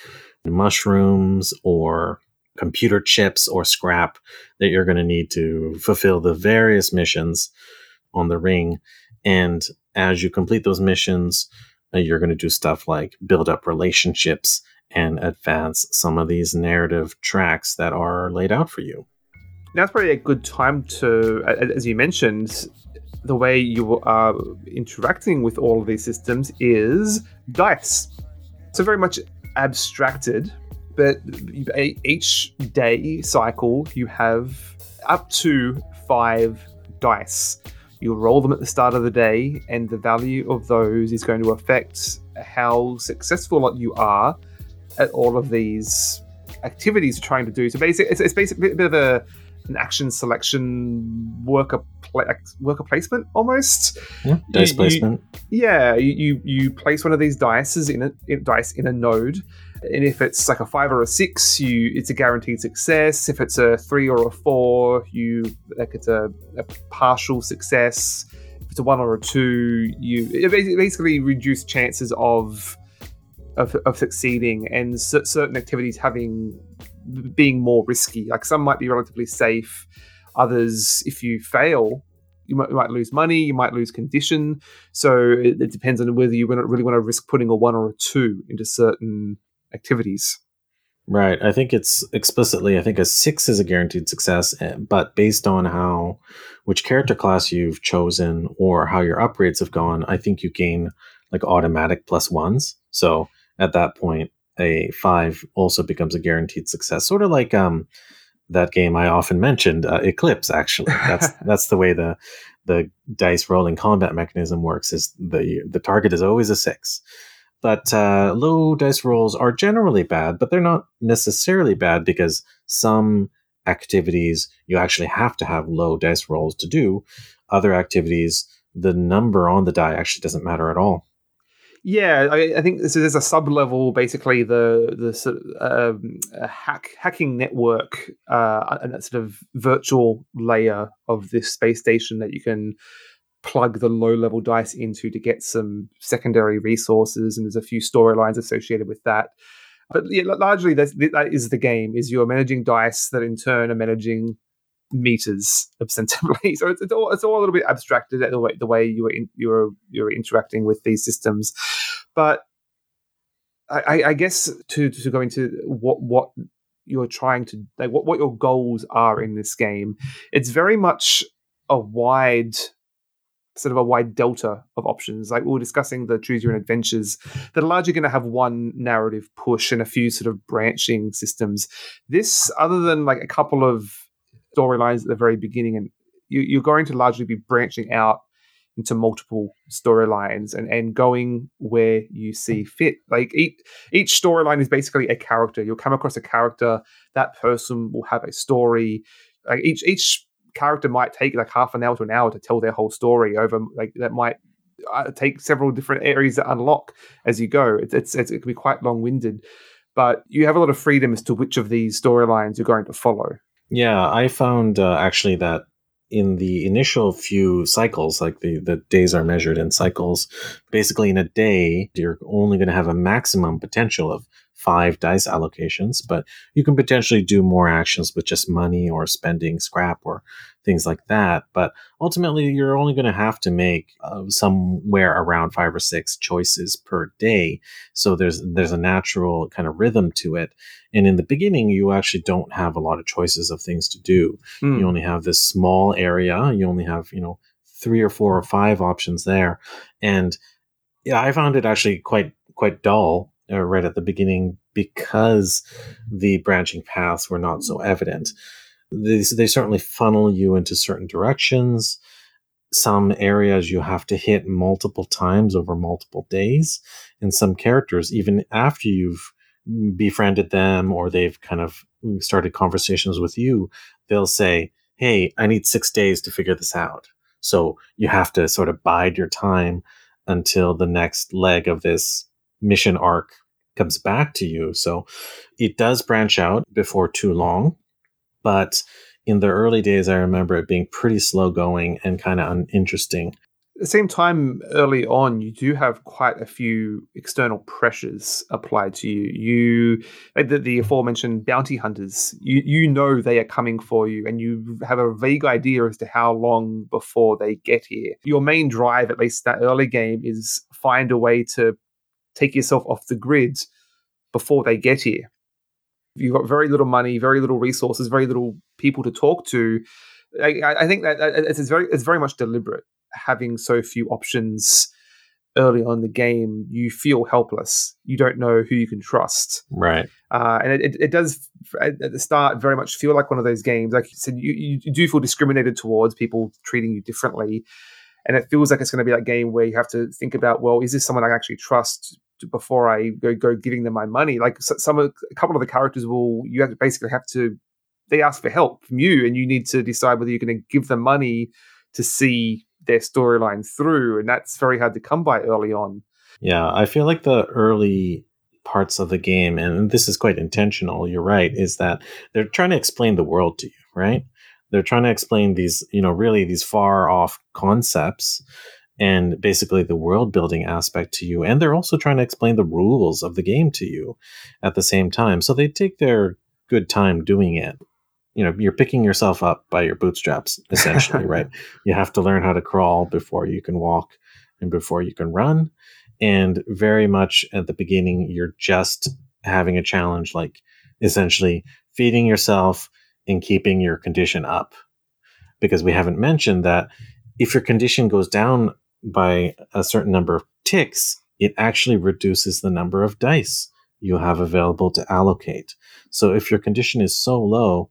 mushrooms or computer chips or scrap that you're going to need to fulfill the various missions on the ring. And as you complete those missions, uh, you're going to do stuff like build up relationships and advance some of these narrative tracks that are laid out for you. Now it's probably a good time to, as you mentioned, the way you are interacting with all of these systems is dice. So very much abstracted, but each day cycle you have up to five dice. You roll them at the start of the day, and the value of those is going to affect how successful you are at all of these activities you're trying to do. So basically, it's, it's basically a bit of a an action selection worker pla- worker placement almost. Yeah, dice you, placement. You, yeah, you, you place one of these dices in a in, dice in a node, and if it's like a five or a six, you it's a guaranteed success. If it's a three or a four, you like it's a, a partial success. If it's a one or a two, you it basically reduce chances of of, of succeeding and c- certain activities having being more risky. Like some might be relatively safe, others, if you fail, you might, you might lose money, you might lose condition. So it, it depends on whether you really want to risk putting a one or a two into certain activities. Right. I think it's explicitly, I think a six is a guaranteed success, eh, but based on how, which character class you've chosen or how your upgrades have gone, I think you gain like automatic plus ones. So at that point, a five also becomes a guaranteed success. Sort of like um, that game I often mentioned, uh, Eclipse. Actually, that's that's the way the the dice rolling combat mechanism works. Is the the target is always a six, but uh, low dice rolls are generally bad, but they're not necessarily bad because some activities you actually have to have low dice rolls to do. Other activities, the number on the die actually doesn't matter at all. Yeah, I, I think this is a sub level, basically the the sort of um, hack hacking network, uh, and that sort of virtual layer of this space station that you can plug the low level dice into to get some secondary resources, and there's a few storylines associated with that. But yeah, largely that's, that is the game: is you're managing dice that in turn are managing meters ostensibly. So it's, it's, all it's all a little bit abstracted the way the way you are you're you're interacting with these systems. But I, I guess to to go into what what you're trying to like what, what your goals are in this game, it's very much a wide sort of a wide delta of options. Like we were discussing the choose your own adventures that are largely going to have one narrative push and a few sort of branching systems. This, other than like a couple of storylines at the very beginning, and you, you're going to largely be branching out into multiple storylines and, and going where you see fit. Like each each storyline is basically a character. You'll come across a character. That person will have a story. Like each each character might take like half an hour to an hour to tell their whole story over like that might uh, take several different areas to unlock as you go. It's, it's, it's it can be quite long-winded but you have a lot of freedom as to which of these storylines you're going to follow. Yeah i found uh, actually that in the initial few cycles, like the, the days are measured in cycles, basically in a day, you're only going to have a maximum potential of five dice allocations, but you can potentially do more actions with just money or spending scrap or things like that. But ultimately, you're only going to have to make uh, somewhere around five or six choices per day. So there's there's a natural kind of rhythm to it. And in the beginning, you actually don't have a lot of choices of things to do. Mm. You only have this small area. You only have you know three or four or five options there, and yeah, I found it actually quite quite dull uh, right at the beginning because the branching paths were not so evident. They, they certainly funnel you into certain directions. Some areas you have to hit multiple times over multiple days. And some characters, even after you've befriended them or they've kind of started conversations with you, they'll say, Hey, I need six days to figure this out. So you have to sort of bide your time until the next leg of this mission arc comes back to you. So it does branch out before too long. But in the early days, I remember it being pretty slow going and kind of uninteresting. At the same time, early on, you do have quite a few external pressures applied to you. You, uh, the, the aforementioned bounty hunters, you, you know they are coming for you, and you have a vague idea as to how long before they get here. Your main drive, at least that early game, is find a way to take yourself off the grid before they get here. You've got very little money, very little resources, very little people to talk to. I, I think that it's very it's very much deliberate having so few options early on in the game. You feel helpless. You don't know who you can trust. Right. Uh, and it, it, does at the start very much feel like one of those games. Like you said, you, you do feel discriminated towards people treating you differently. And it feels like it's going to be that game where you have to think about, well, is this someone I can actually trust? Before I go go giving them my money. Like some a couple of the characters will you have to basically have to they ask for help from you, and you need to decide whether you're going to give them money to see their storyline through, and that's very hard to come by early on. Yeah, I feel like the early parts of the game, and this is quite intentional. You're right, is that they're trying to explain the world to you, right? They're trying to explain these, you know, really these far off concepts and basically the world building aspect to you. And they're also trying to explain the rules of the game to you at the same time. So they take their good time doing it. You know, you're picking yourself up by your bootstraps, essentially, right? You have to learn how to crawl before you can walk and before you can run. And very much at the beginning, you're just having a challenge like essentially feeding yourself and keeping your condition up. Because we haven't mentioned that if your condition goes down by a certain number of ticks, it actually reduces the number of dice you have available to allocate. So if your condition is so low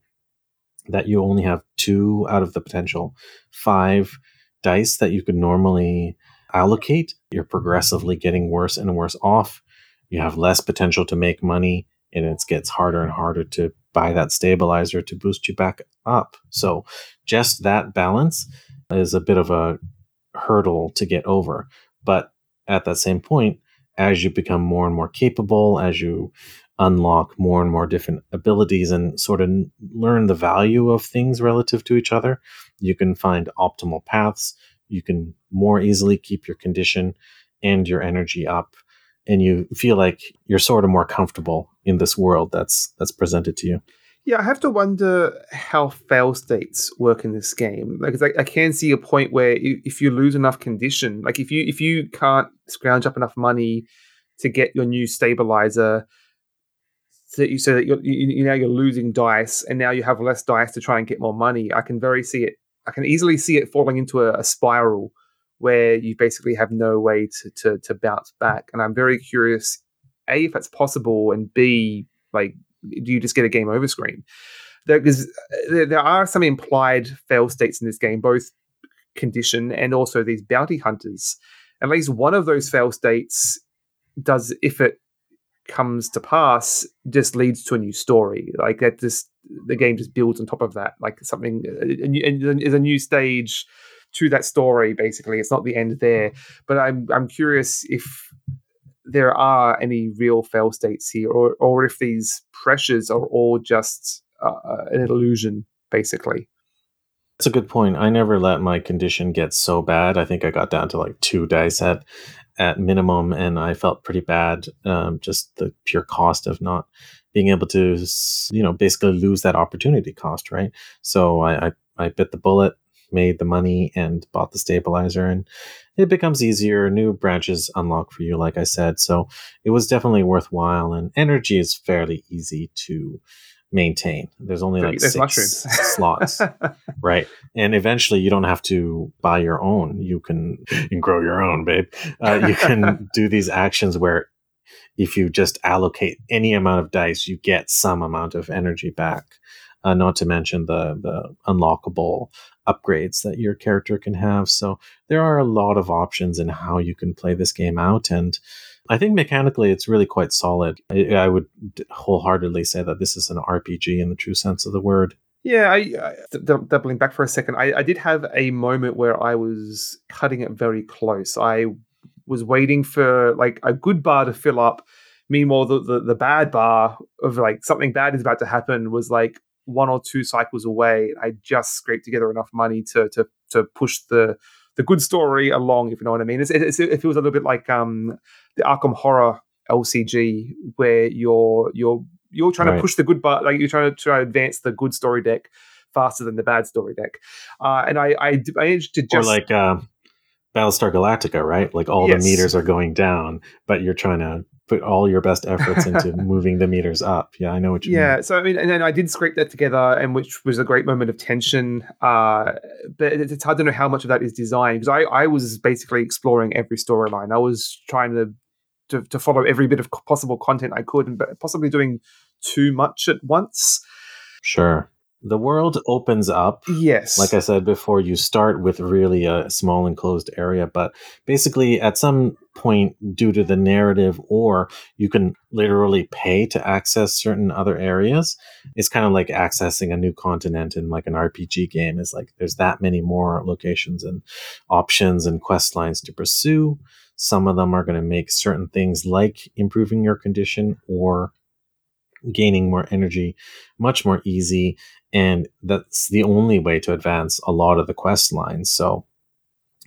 that you only have two out of the potential five dice that you could normally allocate, you're progressively getting worse and worse off. You have less potential to make money, and it gets harder and harder to buy that stabilizer to boost you back up. So, just that balance is a bit of a hurdle to get over. But at that same point, as you become more and more capable, as you unlock more and more different abilities and sort of learn the value of things relative to each other, you can find optimal paths. You can more easily keep your condition and your energy up and you feel like you're sort of more comfortable in this world that's that's presented to you. Yeah, I have to wonder how fail states work in this game. Like, I, I can see a point where if you lose enough condition, like if you if you can't scrounge up enough money to get your new stabilizer so that you so that you're, you, you now you're losing dice and now you have less dice to try and get more money i can very see it i can easily see it falling into a, a spiral where you basically have no way to, to to bounce back and i'm very curious a if that's possible and b like do you just get a game over screen? Because uh, there, there are some implied fail states in this game both condition and also these bounty hunters. At least one of those fail states does if it comes to pass just leads to a new story. Like that just the game just builds on top of that like something uh, is a new stage to that story basically. It's not the end there. But i'm i'm curious if there are any real fail states here or or if these pressures are all just uh, an illusion basically that's a good point. I never let my condition get so bad. I think I got down to like two dice at at minimum, and I felt pretty bad. Um, just the pure cost of not being able to, you know, basically lose that opportunity cost, right? So I, I, I bit the bullet, made the money, and bought the stabilizer, and it becomes easier. New branches unlock for you, like I said. So it was definitely worthwhile, and energy is fairly easy to maintain. There's only like There's six slots, right? And eventually, you don't have to buy your own. You can, you can grow your own, babe. Uh, you can do these actions where, if you just allocate any amount of dice, you get some amount of energy back. Uh, not to mention the the unlockable upgrades that your character can have. So there are a lot of options in how you can play this game out, and I think mechanically it's really quite solid. I, I would wholeheartedly say that this is an RPG in the true sense of the word. Yeah, I, I doubling back for a second, I, I did have a moment where I was cutting it very close. I was waiting for like a good bar to fill up. Meanwhile, the, the, the bad bar of like something bad is about to happen was like one or two cycles away. I just scraped together enough money to to to push the the good story along, if you know what I mean. It's, it's, it feels a little bit like um, the Arkham Horror LCG, where you're you're you're trying right. to push the good but like you're trying to try to advance the good story deck faster than the bad story deck. Uh, and I, I I managed to just or like uh, Battlestar Galactica, right? Like all yes. the meters are going down, but you're trying to put all your best efforts into moving the meters up. Yeah, I know what you yeah, mean. Yeah, so I mean, and then I did scrape that together, and which was a great moment of tension. Uh, but it's hard to know how much of that is design because I, I was basically exploring every storyline. I was trying to, to, to follow every bit of possible content I could, and possibly doing too much at once. Sure the world opens up. Yes. Like I said before, you start with really a small enclosed area, but basically at some point, due to the narrative, or you can literally pay to access certain other areas. It's kind of like accessing a new continent in like an RPG game. Is like there's that many more locations and options and quest lines to pursue. Some of them are going to make certain things like improving your condition or gaining more energy much more easy and that's the only way to advance a lot of the quest lines. So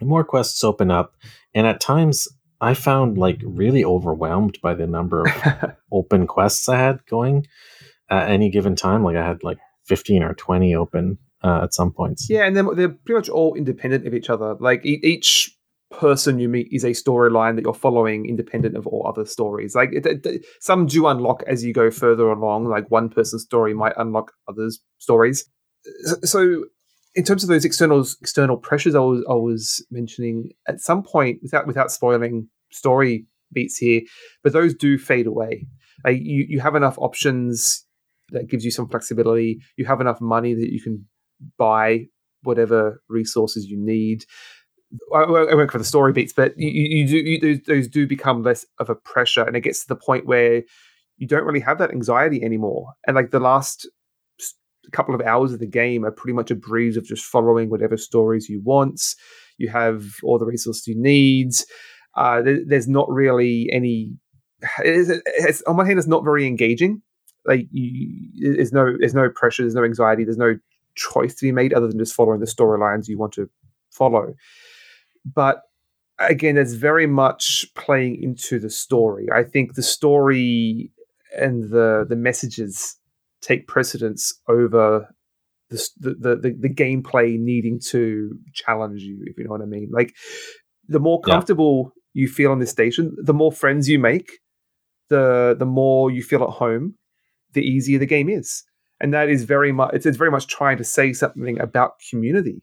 more quests open up and at times i found like really overwhelmed by the number of open quests i had going. At any given time like i had like 15 or 20 open uh, at some points. Yeah and then they're pretty much all independent of each other. Like each person you meet is a storyline that you're following independent of all other stories. Like it, it, some do unlock as you go further along like one person's story might unlock others stories. So in terms of those external external pressures I was, I was mentioning at some point without without spoiling story beats here but those do fade away. Like you, you have enough options that gives you some flexibility. You have enough money that you can buy whatever resources you need I, won't for the story beats, but you, you do you, those, those do become less of a pressure, and it gets to the point where you don't really have that anxiety anymore. And like the last couple of hours of the game are pretty much a breeze of just following whatever stories you want. You have all the resources you need. Uh, there, there's not really any. It's, it's, on one hand, it's not very engaging. Like you, there's no there's no pressure, there's no anxiety, there's no choice to be made other than just following the storylines you want to follow but again, it's very much playing into the story. I think the story and the the messages take precedence over the the the, the gameplay needing to challenge you, if you know what I mean. Like the more comfortable you feel on this station, the more friends you make, the the more you feel at home, the easier the game is. And that is very much it's, it's very much trying to say something about community.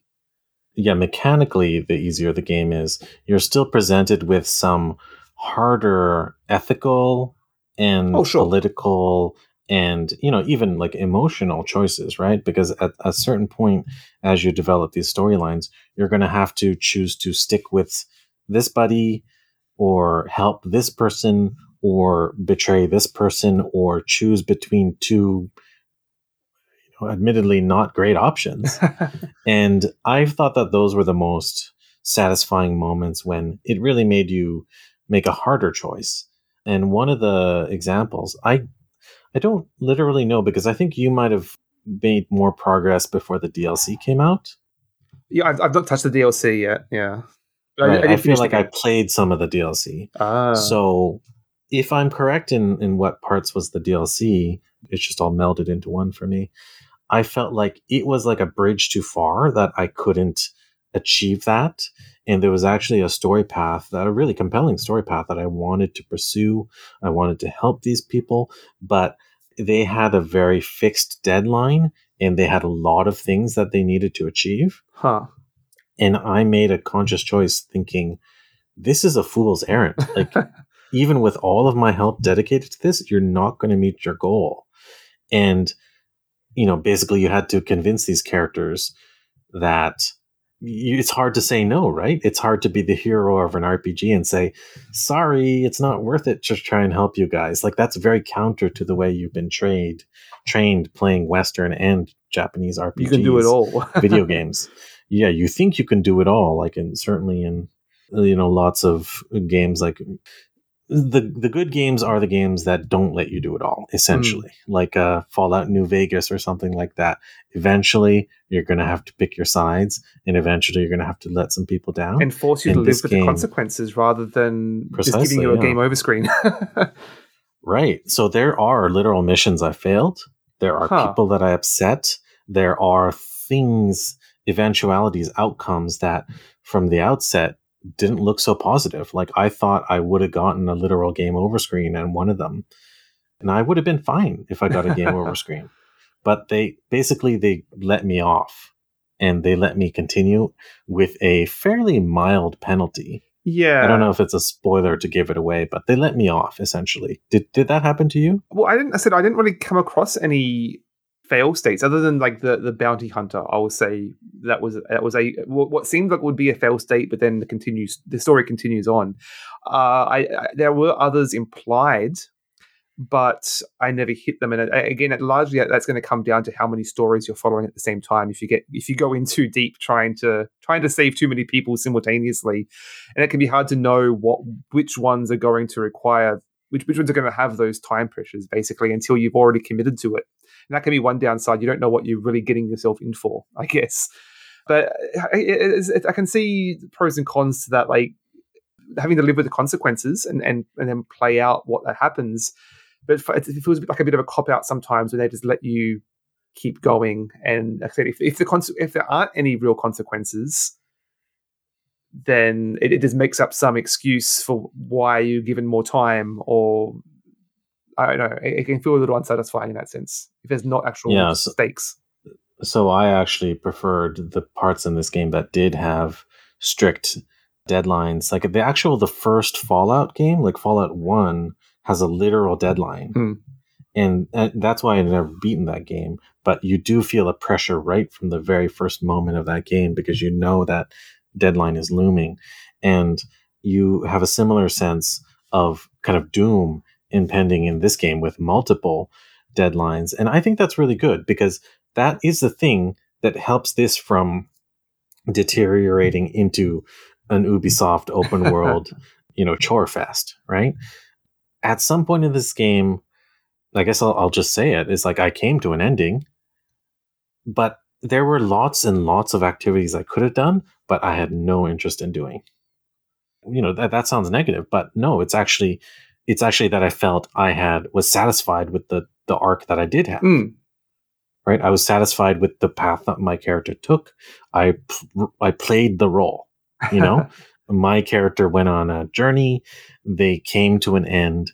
Yeah, mechanically, the easier the game is. You're still presented with some harder ethical and Oh, sure. political and you know even like emotional choices right because at a certain point as you develop these storylines you're going to have to choose to stick with this buddy or help this person or betray this person or choose between two admittedly not great options and I thought that those were the most satisfying moments when it really made you make a harder choice. And one of the examples, I I don't literally know because I think you might have made more progress before the DLC came out. yeah, I've, I've not touched the DLC yet. Yeah. Right, I, didn't feel like I played some of the DLC. Ah. So if I'm correct in, in what parts was the DLC, it's just all melded into one for me. I felt like it was like a bridge too far that I couldn't achieve that. And there was actually a story path that a really compelling story path that I wanted to pursue. I wanted to help these people, but they had a very fixed deadline and they had a lot of things that they needed to achieve. huh. And I made a conscious choice thinking, this is a fool's errand. Like, even with all of my help dedicated to this, you're not going to meet your goal. And, you know, basically, you had to convince these characters that you, it's hard to say no, right? It's hard to be the hero of an RPG and say, sorry, it's not worth it to try and help you guys. Like, that's very counter to the way you've been trained, trained playing Western and Japanese RPGs You can do it all. video games. Yeah, you think you can do it all, like in certainly in you know lots of games like the the good games are the games that don't let you do it all essentially like uh fallout new vegas or something like that eventually you're gonna have to pick your sides and eventually you're gonna have to let some people down and force you In to live with game- the consequences rather than just giving you a yeah. game over screen. Right. So there are literal missions I failed. There are Huh. people that I upset. There are things, eventualities, outcomes that from the outset didn't look so positive. Like I thought I would have gotten a literal game over screen and one of them. And I would have been fine if I got a game over screen. But they basically they let me off and they let me continue with a fairly mild penalty. yeah. I don't know if it's a spoiler to give it away, but they let me off essentially. Did did that happen to you? Well, I didn't. I said I didn't really come across any fail states other than like the the bounty hunter. I would say that was that was a what seemed like would be a fail state, but then the continues the story continues on. Uh, I, I there were others implied, but I never hit them. And uh, again, largely that's going to come down to how many stories you're following at the same time. If you get if you go in too deep trying to trying to save too many people simultaneously, and it can be hard to know what which ones are going to require which which ones are going to have those time pressures basically until you've already committed to it. And that can be one downside. You don't know what you're really getting yourself in for, I guess. But it, it, I can see pros and cons to that, like having to live with the consequences and and, and then play out what that happens. But it feels like a bit of a cop out sometimes when they just let you keep going. And if, if the if there aren't any real consequences, then it, it just makes up some excuse for why you're given more time or I don't know. It, it can feel a little unsatisfying in that sense if there's not actual Yeah, so- stakes. So I actually preferred the parts in this game that did have strict deadlines. Like the actual the first Fallout game, like Fallout 1 has a literal deadline. Hmm. And uh, that's why I never beaten that game, but you do feel a pressure right from the very first moment of that game because you know that deadline is looming and you have a similar sense of kind of doom impending in this game with multiple deadlines. And I think that's really good because that is the thing that helps this from deteriorating into an Ubisoft open world, you know, chore fest, right? At some point in this game, I guess I'll, I'll just say it, is like I came to an ending, but there were lots and lots of activities I could have done, but I had no interest in doing. You know, that, that sounds negative, but no, it's actually it's actually that I felt I had was satisfied with the the arc that I did have Mm. right? I was satisfied with the path that my character took. I I played the role, you know, my character went on a journey. They came to an end.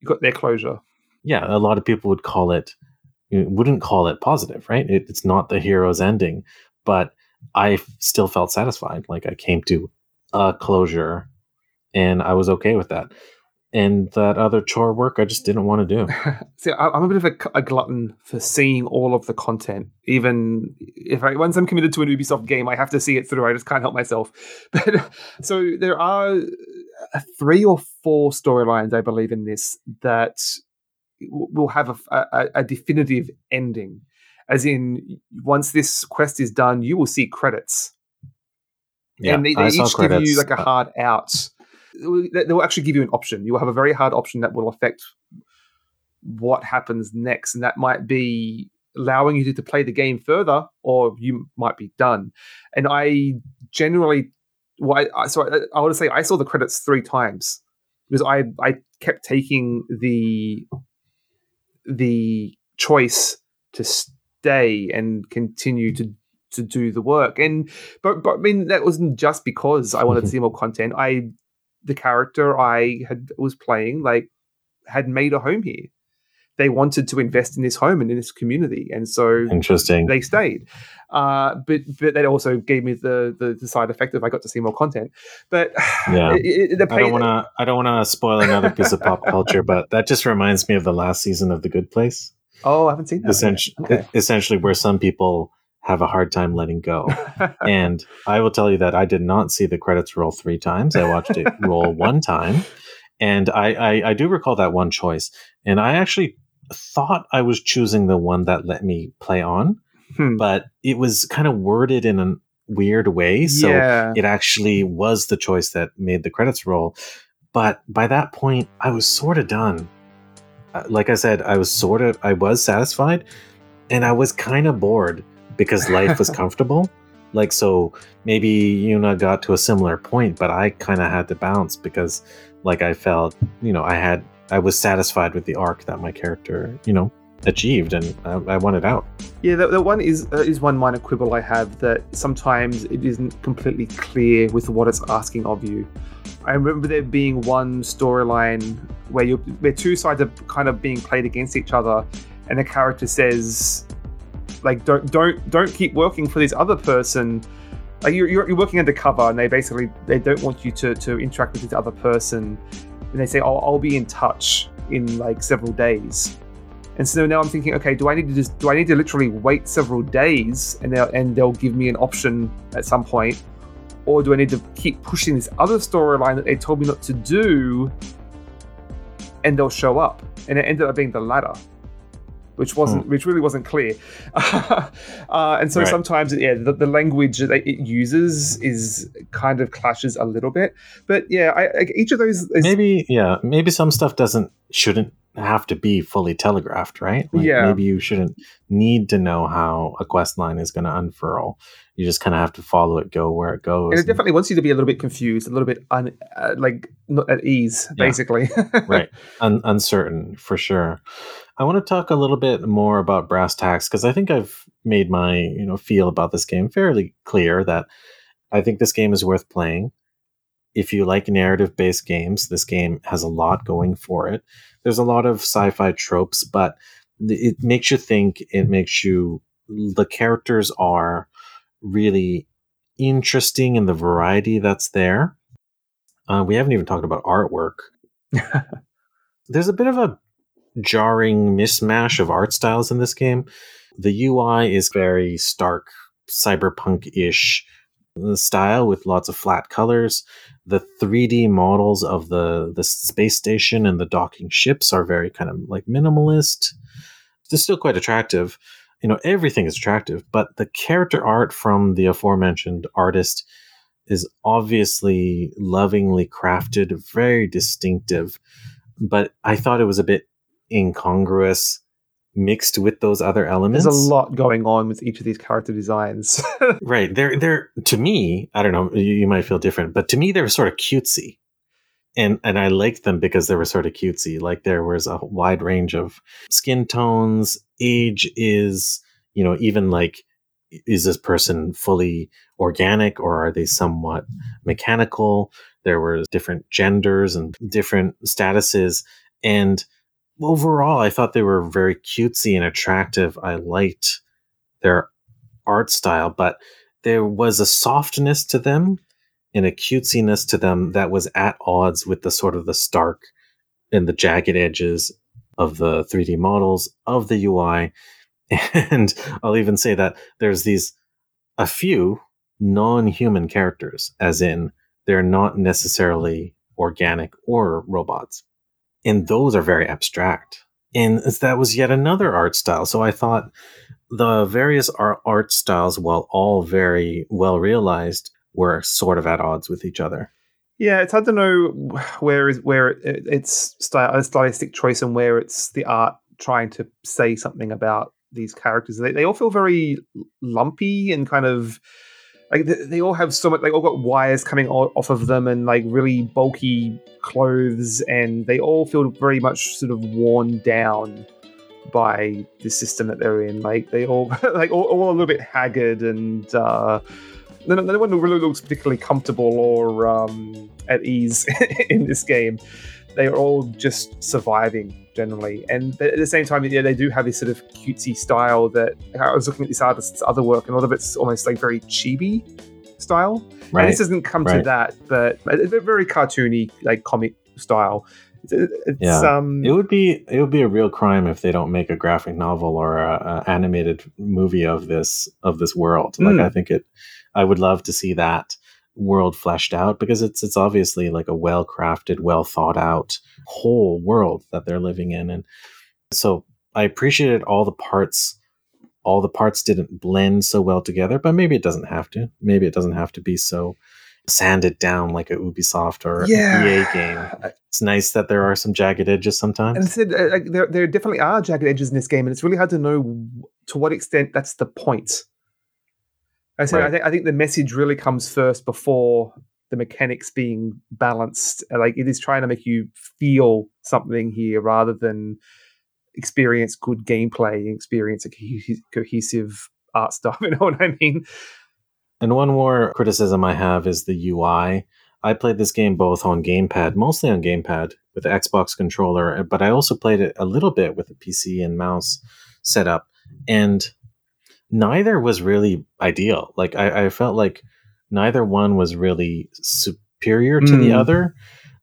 You got their closure. Yeah, a lot of people would call it, wouldn't call it positive, right? It, it's not the hero's ending, but I still felt satisfied. Like I came to a closure and I was okay with that and that other chore work I just didn't want to do. See, I'm a bit of a, a, glutton for seeing all of the content. Even if I once I'm committed to an Ubisoft game, I have to see it through. I just can't help myself. But so there are uh, three or four storylines, I believe, in this that will have a, a, a definitive ending. As in, once this quest is done, you will see credits. Yeah, and they, they each give you like a hard out they will actually give you an option. You will have a very hard option that will affect what happens next, and that might be allowing you to, to play the game further, or you might be done. And I generally, well, I, so I, I want to say I saw the credits three times because I I kept taking the the choice to stay and continue to to do the work and but but I mean that wasn't just because I wanted to see more content. I the character I had was playing like had made a home here. They wanted to invest in this home and in this community, and so interesting. They stayed, uh, but but that also gave me the, the, the side effect of I got to see more content. But yeah, it, it, I don't want to I don't want to spoil another piece of pop culture, but that just reminds me of the last season of The Good Place. Oh, I haven't seen that. Essentially, okay. essentially, where some people have a hard time letting go. and I will tell you that I did not see the credits roll three times. I watched it roll one time. And I, I, I, do recall that one choice. And I actually thought I was choosing the one that let me play on, hmm. but it was kind of worded in a weird way. So yeah. it actually was the choice that made the credits roll. But by that point, I was sort of done. Like I said, I was sort of, I was satisfied and I was kind of bored because life was comfortable. Like so maybe Yuna got to a similar point, but I kind of had to bounce because like I felt, you know, I had I was satisfied with the arc that my character, you know, achieved and I, I it out. Yeah, the, the one is uh, is one minor quibble I have that sometimes it isn't completely clear with what it's asking of you. I remember there being one storyline where you where two sides are kind of being played against each other, and the character says, like don't don't don't keep working for this other person like you're, you're, you're working undercover and they basically they don't want you to to interact with this other person and they say oh i'll be in touch in like several days and so now i'm thinking okay do i need to just do i need to literally wait several days and they'll and they'll give me an option at some point or do i need to keep pushing this other storyline that they told me not to do and they'll show up and it ended up being the latter which wasn't, hmm. which really wasn't clear. uh, and so right. sometimes, yeah, the, the, language that it uses is kind of clashes a little bit. But yeah, I, I, each of those is, maybe, yeah, maybe some stuff doesn't shouldn't have to be fully telegraphed, right? Like yeah. Maybe you shouldn't need to know how a quest line is going to unfurl. You just kind of have to follow it, go where it goes. And it definitely wants you to be a little bit confused, a little bit un, uh, like not at ease, yeah. basically. right, Un- uncertain for sure. I want to talk a little bit more about brass tacks because I think I've made my you know feel about this game fairly clear that I think this game is worth playing. If you like narrative based games, this game has a lot going for it. There's a lot of sci-fi tropes, but it makes you think. It makes you the characters are really interesting in the variety that's there. Uh, we haven't even talked about artwork. There's a bit of a jarring mismatch of art styles in this game. The UI is very stark, cyberpunk ish style with lots of flat colors. The 3D models of the, the space station and the docking ships are very kind of like minimalist. They're still quite attractive. You know, everything is attractive, but the character art from the aforementioned artist is obviously lovingly crafted, very distinctive. But I thought it was a bit incongruous mixed with those other elements. There's a lot going on with each of these character designs. right. They're they're to me, I don't know, you, you, might feel different, but to me they were sort of cutesy. And and I liked them because they were sort of cutesy. Like there was a wide range of skin tones, age is, you know, even like is this person fully organic or are they somewhat mechanical? There were different genders and different statuses. And overall, I thought they were very cutesy and attractive. I liked their art style, but there was a softness to them and a cutesiness to them that was at odds with the sort of the stark and the jagged edges of the 3D models of the UI. And I'll even say that there's these a few non-human characters, as in they're not necessarily organic or robots. And those are very abstract. And that was yet another art style. So I thought the various art styles, while all very well realized, were sort of at odds with each other. Yeah, it's hard to know where is where it, it's style, a stylistic choice and where it's the art trying to say something about these characters. They they all feel very lumpy and kind of like they, they all have so much. They all got wires coming off of them and like really bulky clothes, and they all feel very much sort of worn down by the system that they're in. Like they all like all, all a little bit haggard and. uh no, no one really looks particularly comfortable or um, at ease in this game. They are all just surviving generally, and at the same time, yeah, they do have this sort of cutesy style that I was looking at this artist's other work, and a lot of it's almost like very chibi style. Right. And this doesn't come right. to that, but they're very cartoony, like comic style. It's, yeah. Um, it would be it would be a real crime if they don't make a graphic novel or a, a animated movie of this of this world. Like mm. I think it I would love to see that world fleshed out because it's it's obviously like a well crafted, well thought out whole world that they're living in, and so I appreciated all the parts. All the parts didn't blend so well together, but maybe it doesn't have to. Maybe it doesn't have to be so sanded down like a Ubisoft or yeah. EA game. It's nice that there are some jagged edges sometimes. And said, uh, like, there, there definitely are jagged edges in this game, and it's really hard to know to what extent that's the point. I said, right. I, think, I think the message really comes first before the mechanics being balanced. Uh, like it is trying to make you feel something here rather than experience good gameplay, experience a cohesive art style. You know what I mean? And one more criticism I have is the UI. I played this game both on gamepad, mostly on gamepad with the Xbox controller, but I also played it a little bit with a PC and mouse setup. And neither was really ideal. Like I, I felt like neither one was really superior to mm. the hmm. other.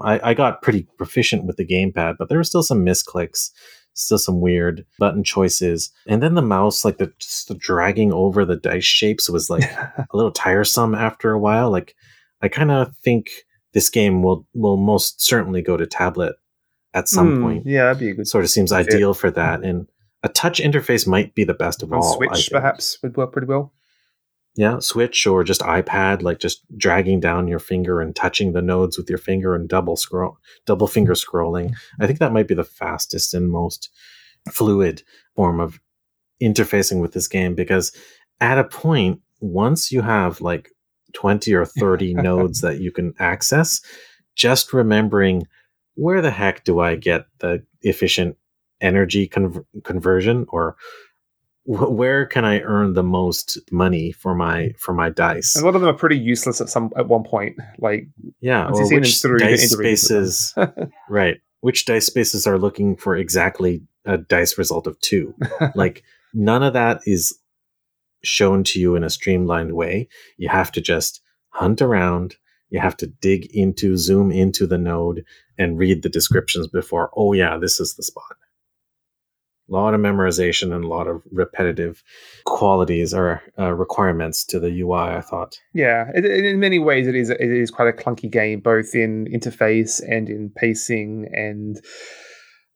I, I got pretty proficient with the gamepad, but there were still some misclicks, still some weird button choices. And then the mouse, like the just the dragging over the dice shapes was like a little tiresome after a while. Like I kind of think this game will will most certainly go to tablet at some mm, point. Yeah, that'd be a good. Sort of seems ideal for that. And a touch interface might be the best of On all. Switch perhaps would work pretty well. Yeah, Switch or just iPad, like just dragging down your finger and touching the nodes with your finger and double scroll, double finger scrolling. I think that might be the fastest and most fluid form of interfacing with this game because at a point, once you have like 20 or 30 nodes that you can access, just remembering where the heck do I get the efficient energy con- conversion or wh- where can I earn the most money for my mm. for my dice? a lot of them are pretty useless at some at one point. Like yeah, or which dice spaces right? Which dice spaces are looking for exactly a dice result of two? like none of that is shown to you in a streamlined way. You have to just hunt around. You have to dig into, zoom into the node, and read the descriptions before. Oh yeah, this is the spot a lot of memorization and a lot of repetitive qualities or uh, requirements to the UI. I thought. Yeah, it, it, in many ways, it is it is quite a clunky game, both in interface and in pacing. And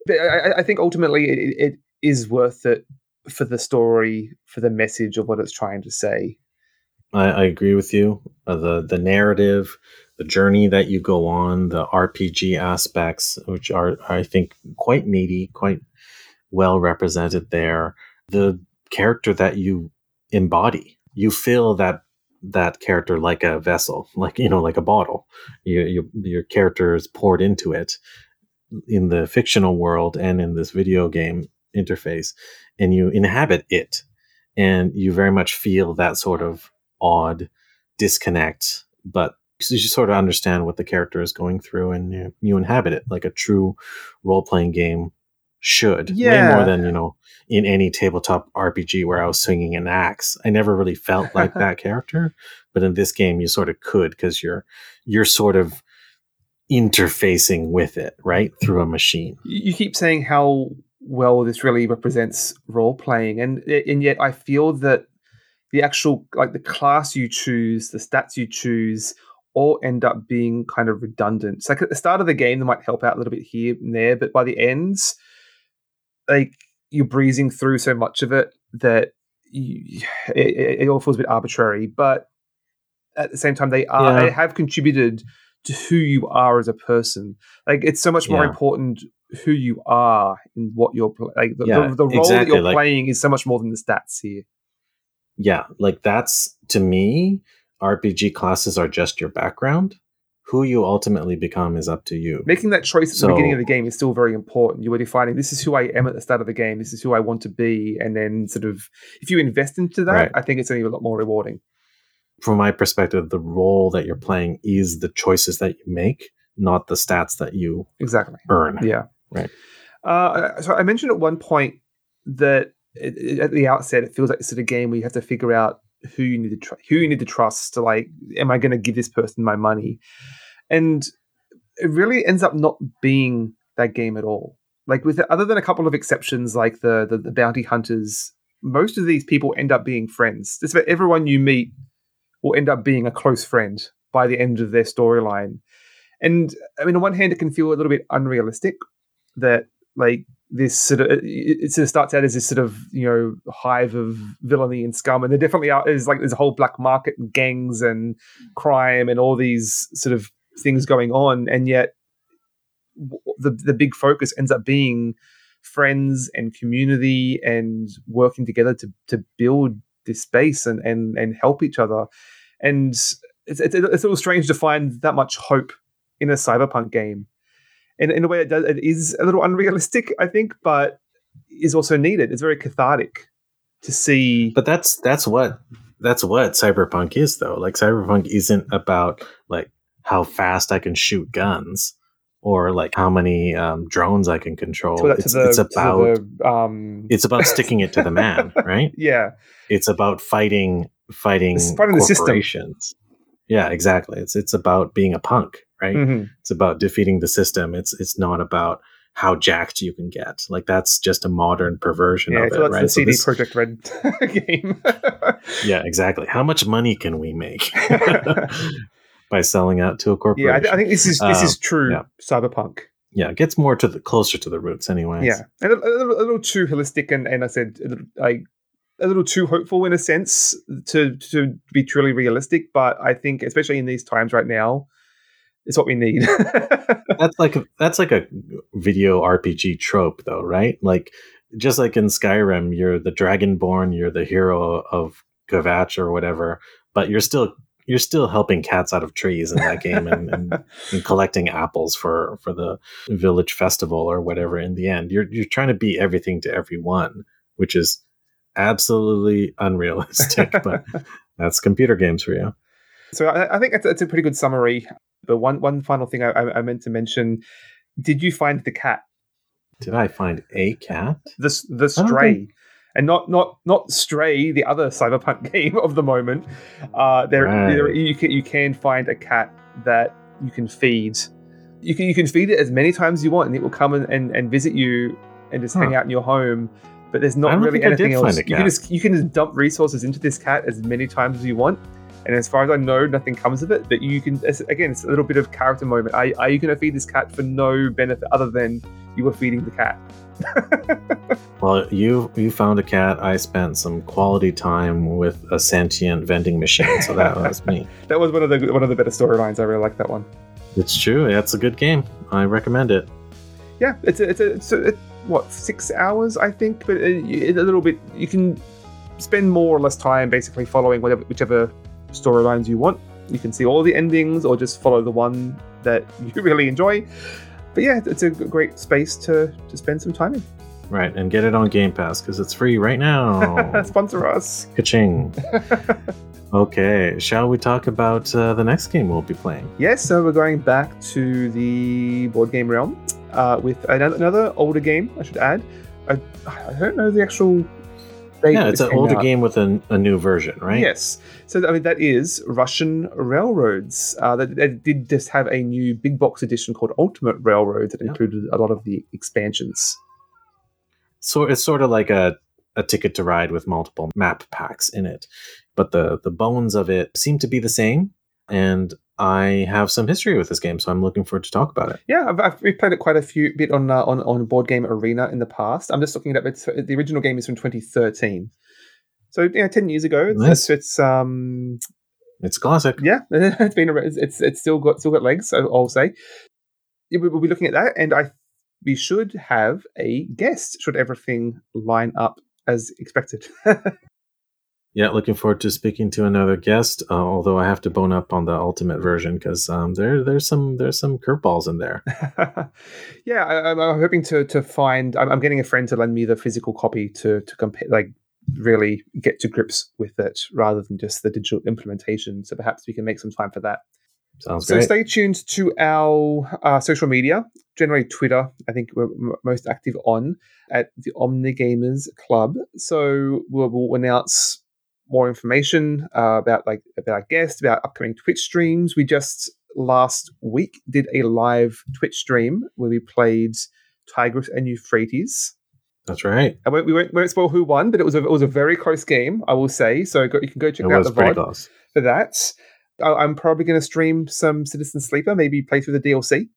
but I, I think ultimately, it, it is worth it for the story, for the message of what it's trying to say. I, I agree with you. Uh, the the narrative, the journey that you go on, the RPG aspects, which are I think quite meaty, quite well represented there. The character that you embody, you feel that that character like a vessel, like you know, like a bottle. You, you, your character is poured into it in the fictional world and in this video game interface, and you inhabit it. and you very much feel that sort of odd disconnect, but you sort of understand what the character is going through and you, you inhabit it like a true role playing game should. Yeah. Way more than, you know, in any tabletop RPG where I was swinging an axe. I never really felt like that character, but in this game you sort of could because you're you're sort of interfacing with it, right? Through a machine. You keep saying how well this really represents role playing and and yet I feel that the actual like the class you choose, the stats you choose all end up being kind of redundant. It's like at the start of the game, they might help out a little bit here and there, but by the ends, like you're breezing through so much of it that you, it, it all feels a bit arbitrary. But at the same time, they are Yeah. they have contributed to who you are as a person. Like it's so much more Yeah. important who you are and what you're pl- like the, Yeah, the, the role that you're like- playing is so much more than the stats here. Yeah, like that's to me, RPG classes are just your background. Who you ultimately become is up to you. Making that choice at So- the beginning of the game is still very important. You are defining this is who I am at the start of the game. This is who I want to be, and then sort of if you invest into that, Right. I think it's only a lot more rewarding. From my perspective, the role that you're playing is the choices that you make, not the stats that you Exactly. earn. Yeah. Right. Uh, so I mentioned at one point that it, it- at the outset, it feels like this sort of game where you have to figure out who you need to tr- who you need to trust to like, am I going to give this person my money? And it really ends up not being that game at all. Like with other than a couple of exceptions, like the the, the bounty hunters, most of these people end up being friends. Just about everyone you meet will end up being a close friend by the end of their storyline. And I mean, on one hand, it can feel a little bit unrealistic that like this sort of it, sort of starts out as this sort of you know hive of villainy and scum, and there definitely are, is like there's a whole black market and gangs and crime and all these sort of things going on, and yet the the big focus ends up being friends and community and working together to to build this space and and and help each other, and it's it's, it's a little strange to find that much hope in a cyberpunk game. In, in a way it does it is a little unrealistic i think but is also needed. It's very cathartic to see But that's that's what that's what cyberpunk is though. Like cyberpunk isn't about like how fast I can shoot guns or like how many um, drones I can control. to that- to It's, the- it's about the, um it's about sticking it to the man, right? yeah It's about fighting fighting It's fighting the system. corporations. Yeah, exactly. It's it's about being a punk, right? Mhm. It's about defeating the system. It's it's not about how jacked you can get. Like that's just a modern perversion yeah of it, right? the So cd this- Projekt Red game yeah, exactly. How much money can we make by selling out to a yeah corporation? I, th- I think this is this Um, is true yeah. cyberpunk yeah, it gets more to the closer to the roots, anyway. yeah and a, a, little, a little too holistic and and i said a little, like a little too hopeful in a sense to to be truly realistic but i think especially in these times right now it's what we need that's like a, that's like a video RPG trope, though, right? Like just like in Skyrim, you're the Dragonborn, you're the hero of Kvatch or whatever, but you're still you're still helping cats out of trees in that game and, and, and collecting apples for for the village festival or whatever. In the end, you're you're trying to be everything to everyone, which is absolutely unrealistic. but that's computer games for you. So I, I think that's, that's a pretty good summary. But one one final thing I, I meant to mention: Did you find the cat, Did I find a cat? the s- the stray, and not not not stray, the other cyberpunk game of the moment? Uh, there, there you can you can find a cat that you can feed. You can you can feed it as many times as you want, and it will come and, and, and visit you and just hang out in your home. But there's not really anything else. You can just you can just dump resources into this cat as many times as you want. And as far as I know, nothing comes of it. But you can, it's- again, it's a little bit of character moment. Are, are you going to feed this cat for no benefit other than you were feeding the cat? Well, you you found a cat. I spent some quality time with a sentient vending machine, so that was me. That was one of the one of the better storylines. I really like that one. It's true. It's a good game. I recommend it. Yeah, it's a, it's a, it's a, what six hours I think, but uh, it, it, a little bit. You can spend more or less time basically following whatever whichever storylines you want. You can see all the endings or just follow the one that you really enjoy. But yeah, it's a great space to to spend some time in. Right, and get it on Game Pass because it's free right now. Sponsor us. Ka-ching. okay, shall we talk about uh, the next game we'll be playing? Yes, so we're going back to the board game realm uh, with another, another older game, I should add. I, I don't know the actual date Yeah, it's an older out. game with a, a new version, right? Yes. So, I mean, that is Russian Railroads. Uh, that, that did just have a new big box edition called Ultimate Railroads that Yeah. included a lot of the expansions. So it's sort of like a, a ticket to ride with multiple map packs in it. But the, the bones of it seem to be the same. And I have some history with this game, so I'm looking forward to talk about it. Yeah, I've, I've we've played it quite a few bit on uh, on on Board Game Arena in the past. I'm just looking it up. It's the original game is from 2013, so yeah, 10 years ago. It's, Nice. it's, it's um It's classic. yeah, it's been around- it's it's still got still got legs. so I'll say. We- we'll be looking at that, and I we should have a guest should everything line up as expected. Yeah, looking forward to speaking to another guest. Uh, although I have to bone up on the ultimate version because um, there there's some there's some curveballs in there. yeah, I, I'm, I'm hoping to to find. I'm, I'm getting a friend to lend me the physical copy to to compare, like really get to grips with it, rather than just the digital implementation. So perhaps we can make some time for that. Sounds So great. stay tuned to our uh, social media, generally Twitter. I think we're m- most active on at the Omnigamers Club. So we'll, we'll announce more information uh, about like about our guests, about upcoming Twitch streams. We just last week did a live Twitch stream where we played Tigris and Euphrates. That's right. I won't, we won't, won't spoil who won, but it was a, it was a very close game, I will say. So go, you can go check It out the VOD close. for that. I- I'm probably going to stream some Citizen Sleeper, maybe play through the DLC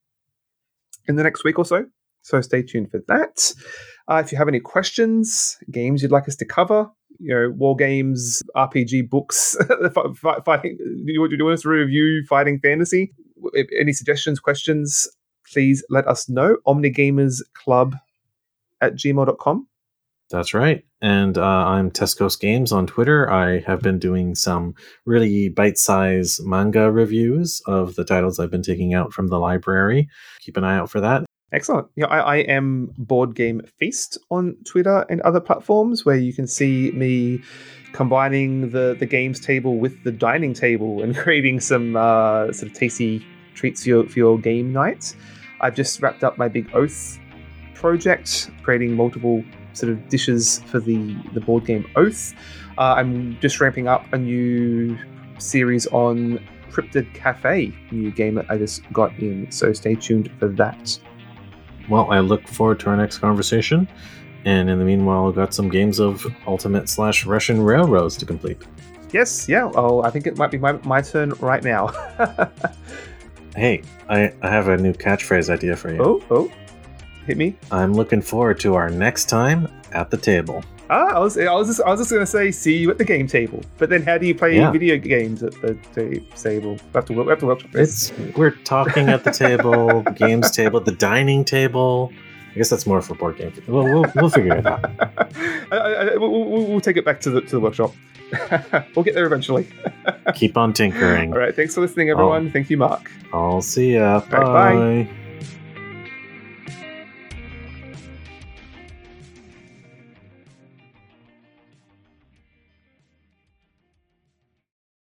in the next week or so. So stay tuned for that. Uh, if you have any questions, games you'd like us to cover, you know, war games, RPG books, fi- fi- fighting, do you, do you want us to review fighting fantasy? If any suggestions, questions, please let us know. OmniGamersClub at gmail.com. That's right. And uh, I'm Tesco's Games on Twitter. I have been doing some really bite-sized manga reviews of the titles I've been taking out from the library. Keep an eye out for that. Excellent. Yeah, I, I am Board Game Feast on Twitter and other platforms where you can see me combining the, the games table with the dining table and creating some uh, sort of tasty treats for your, for your game night. I've just wrapped up my big Oath project, creating multiple sort of dishes for the, the board game Oath. Uh, I'm just ramping up a new series on Cryptid Cafe, new game that I just got in. So stay tuned for that. Well, I look forward to our next conversation. And in the meanwhile, I've got some games of Ultimate slash Russian Railroads to complete. Yes, yeah. Oh, I think it might be my, my turn right now. Hey, I, I have a new catchphrase idea for you. oh, oh, hit me. I'm looking forward to our next time at the table. Ah, I was, I was just, I was just gonna say, see you at the game table. But then, how do you play Yeah. video games at the ta- table? We have to, we have to workshop this. It's we're talking at the table, games table, the dining table. I guess that's more for board game. We'll, we'll, we'll figure it out. I, I, we'll, we'll, take it back to the to the workshop. we'll get there eventually. Keep on tinkering. All right. Thanks for listening, everyone. Thank you, Mark. I'll see ya. right, bye. bye.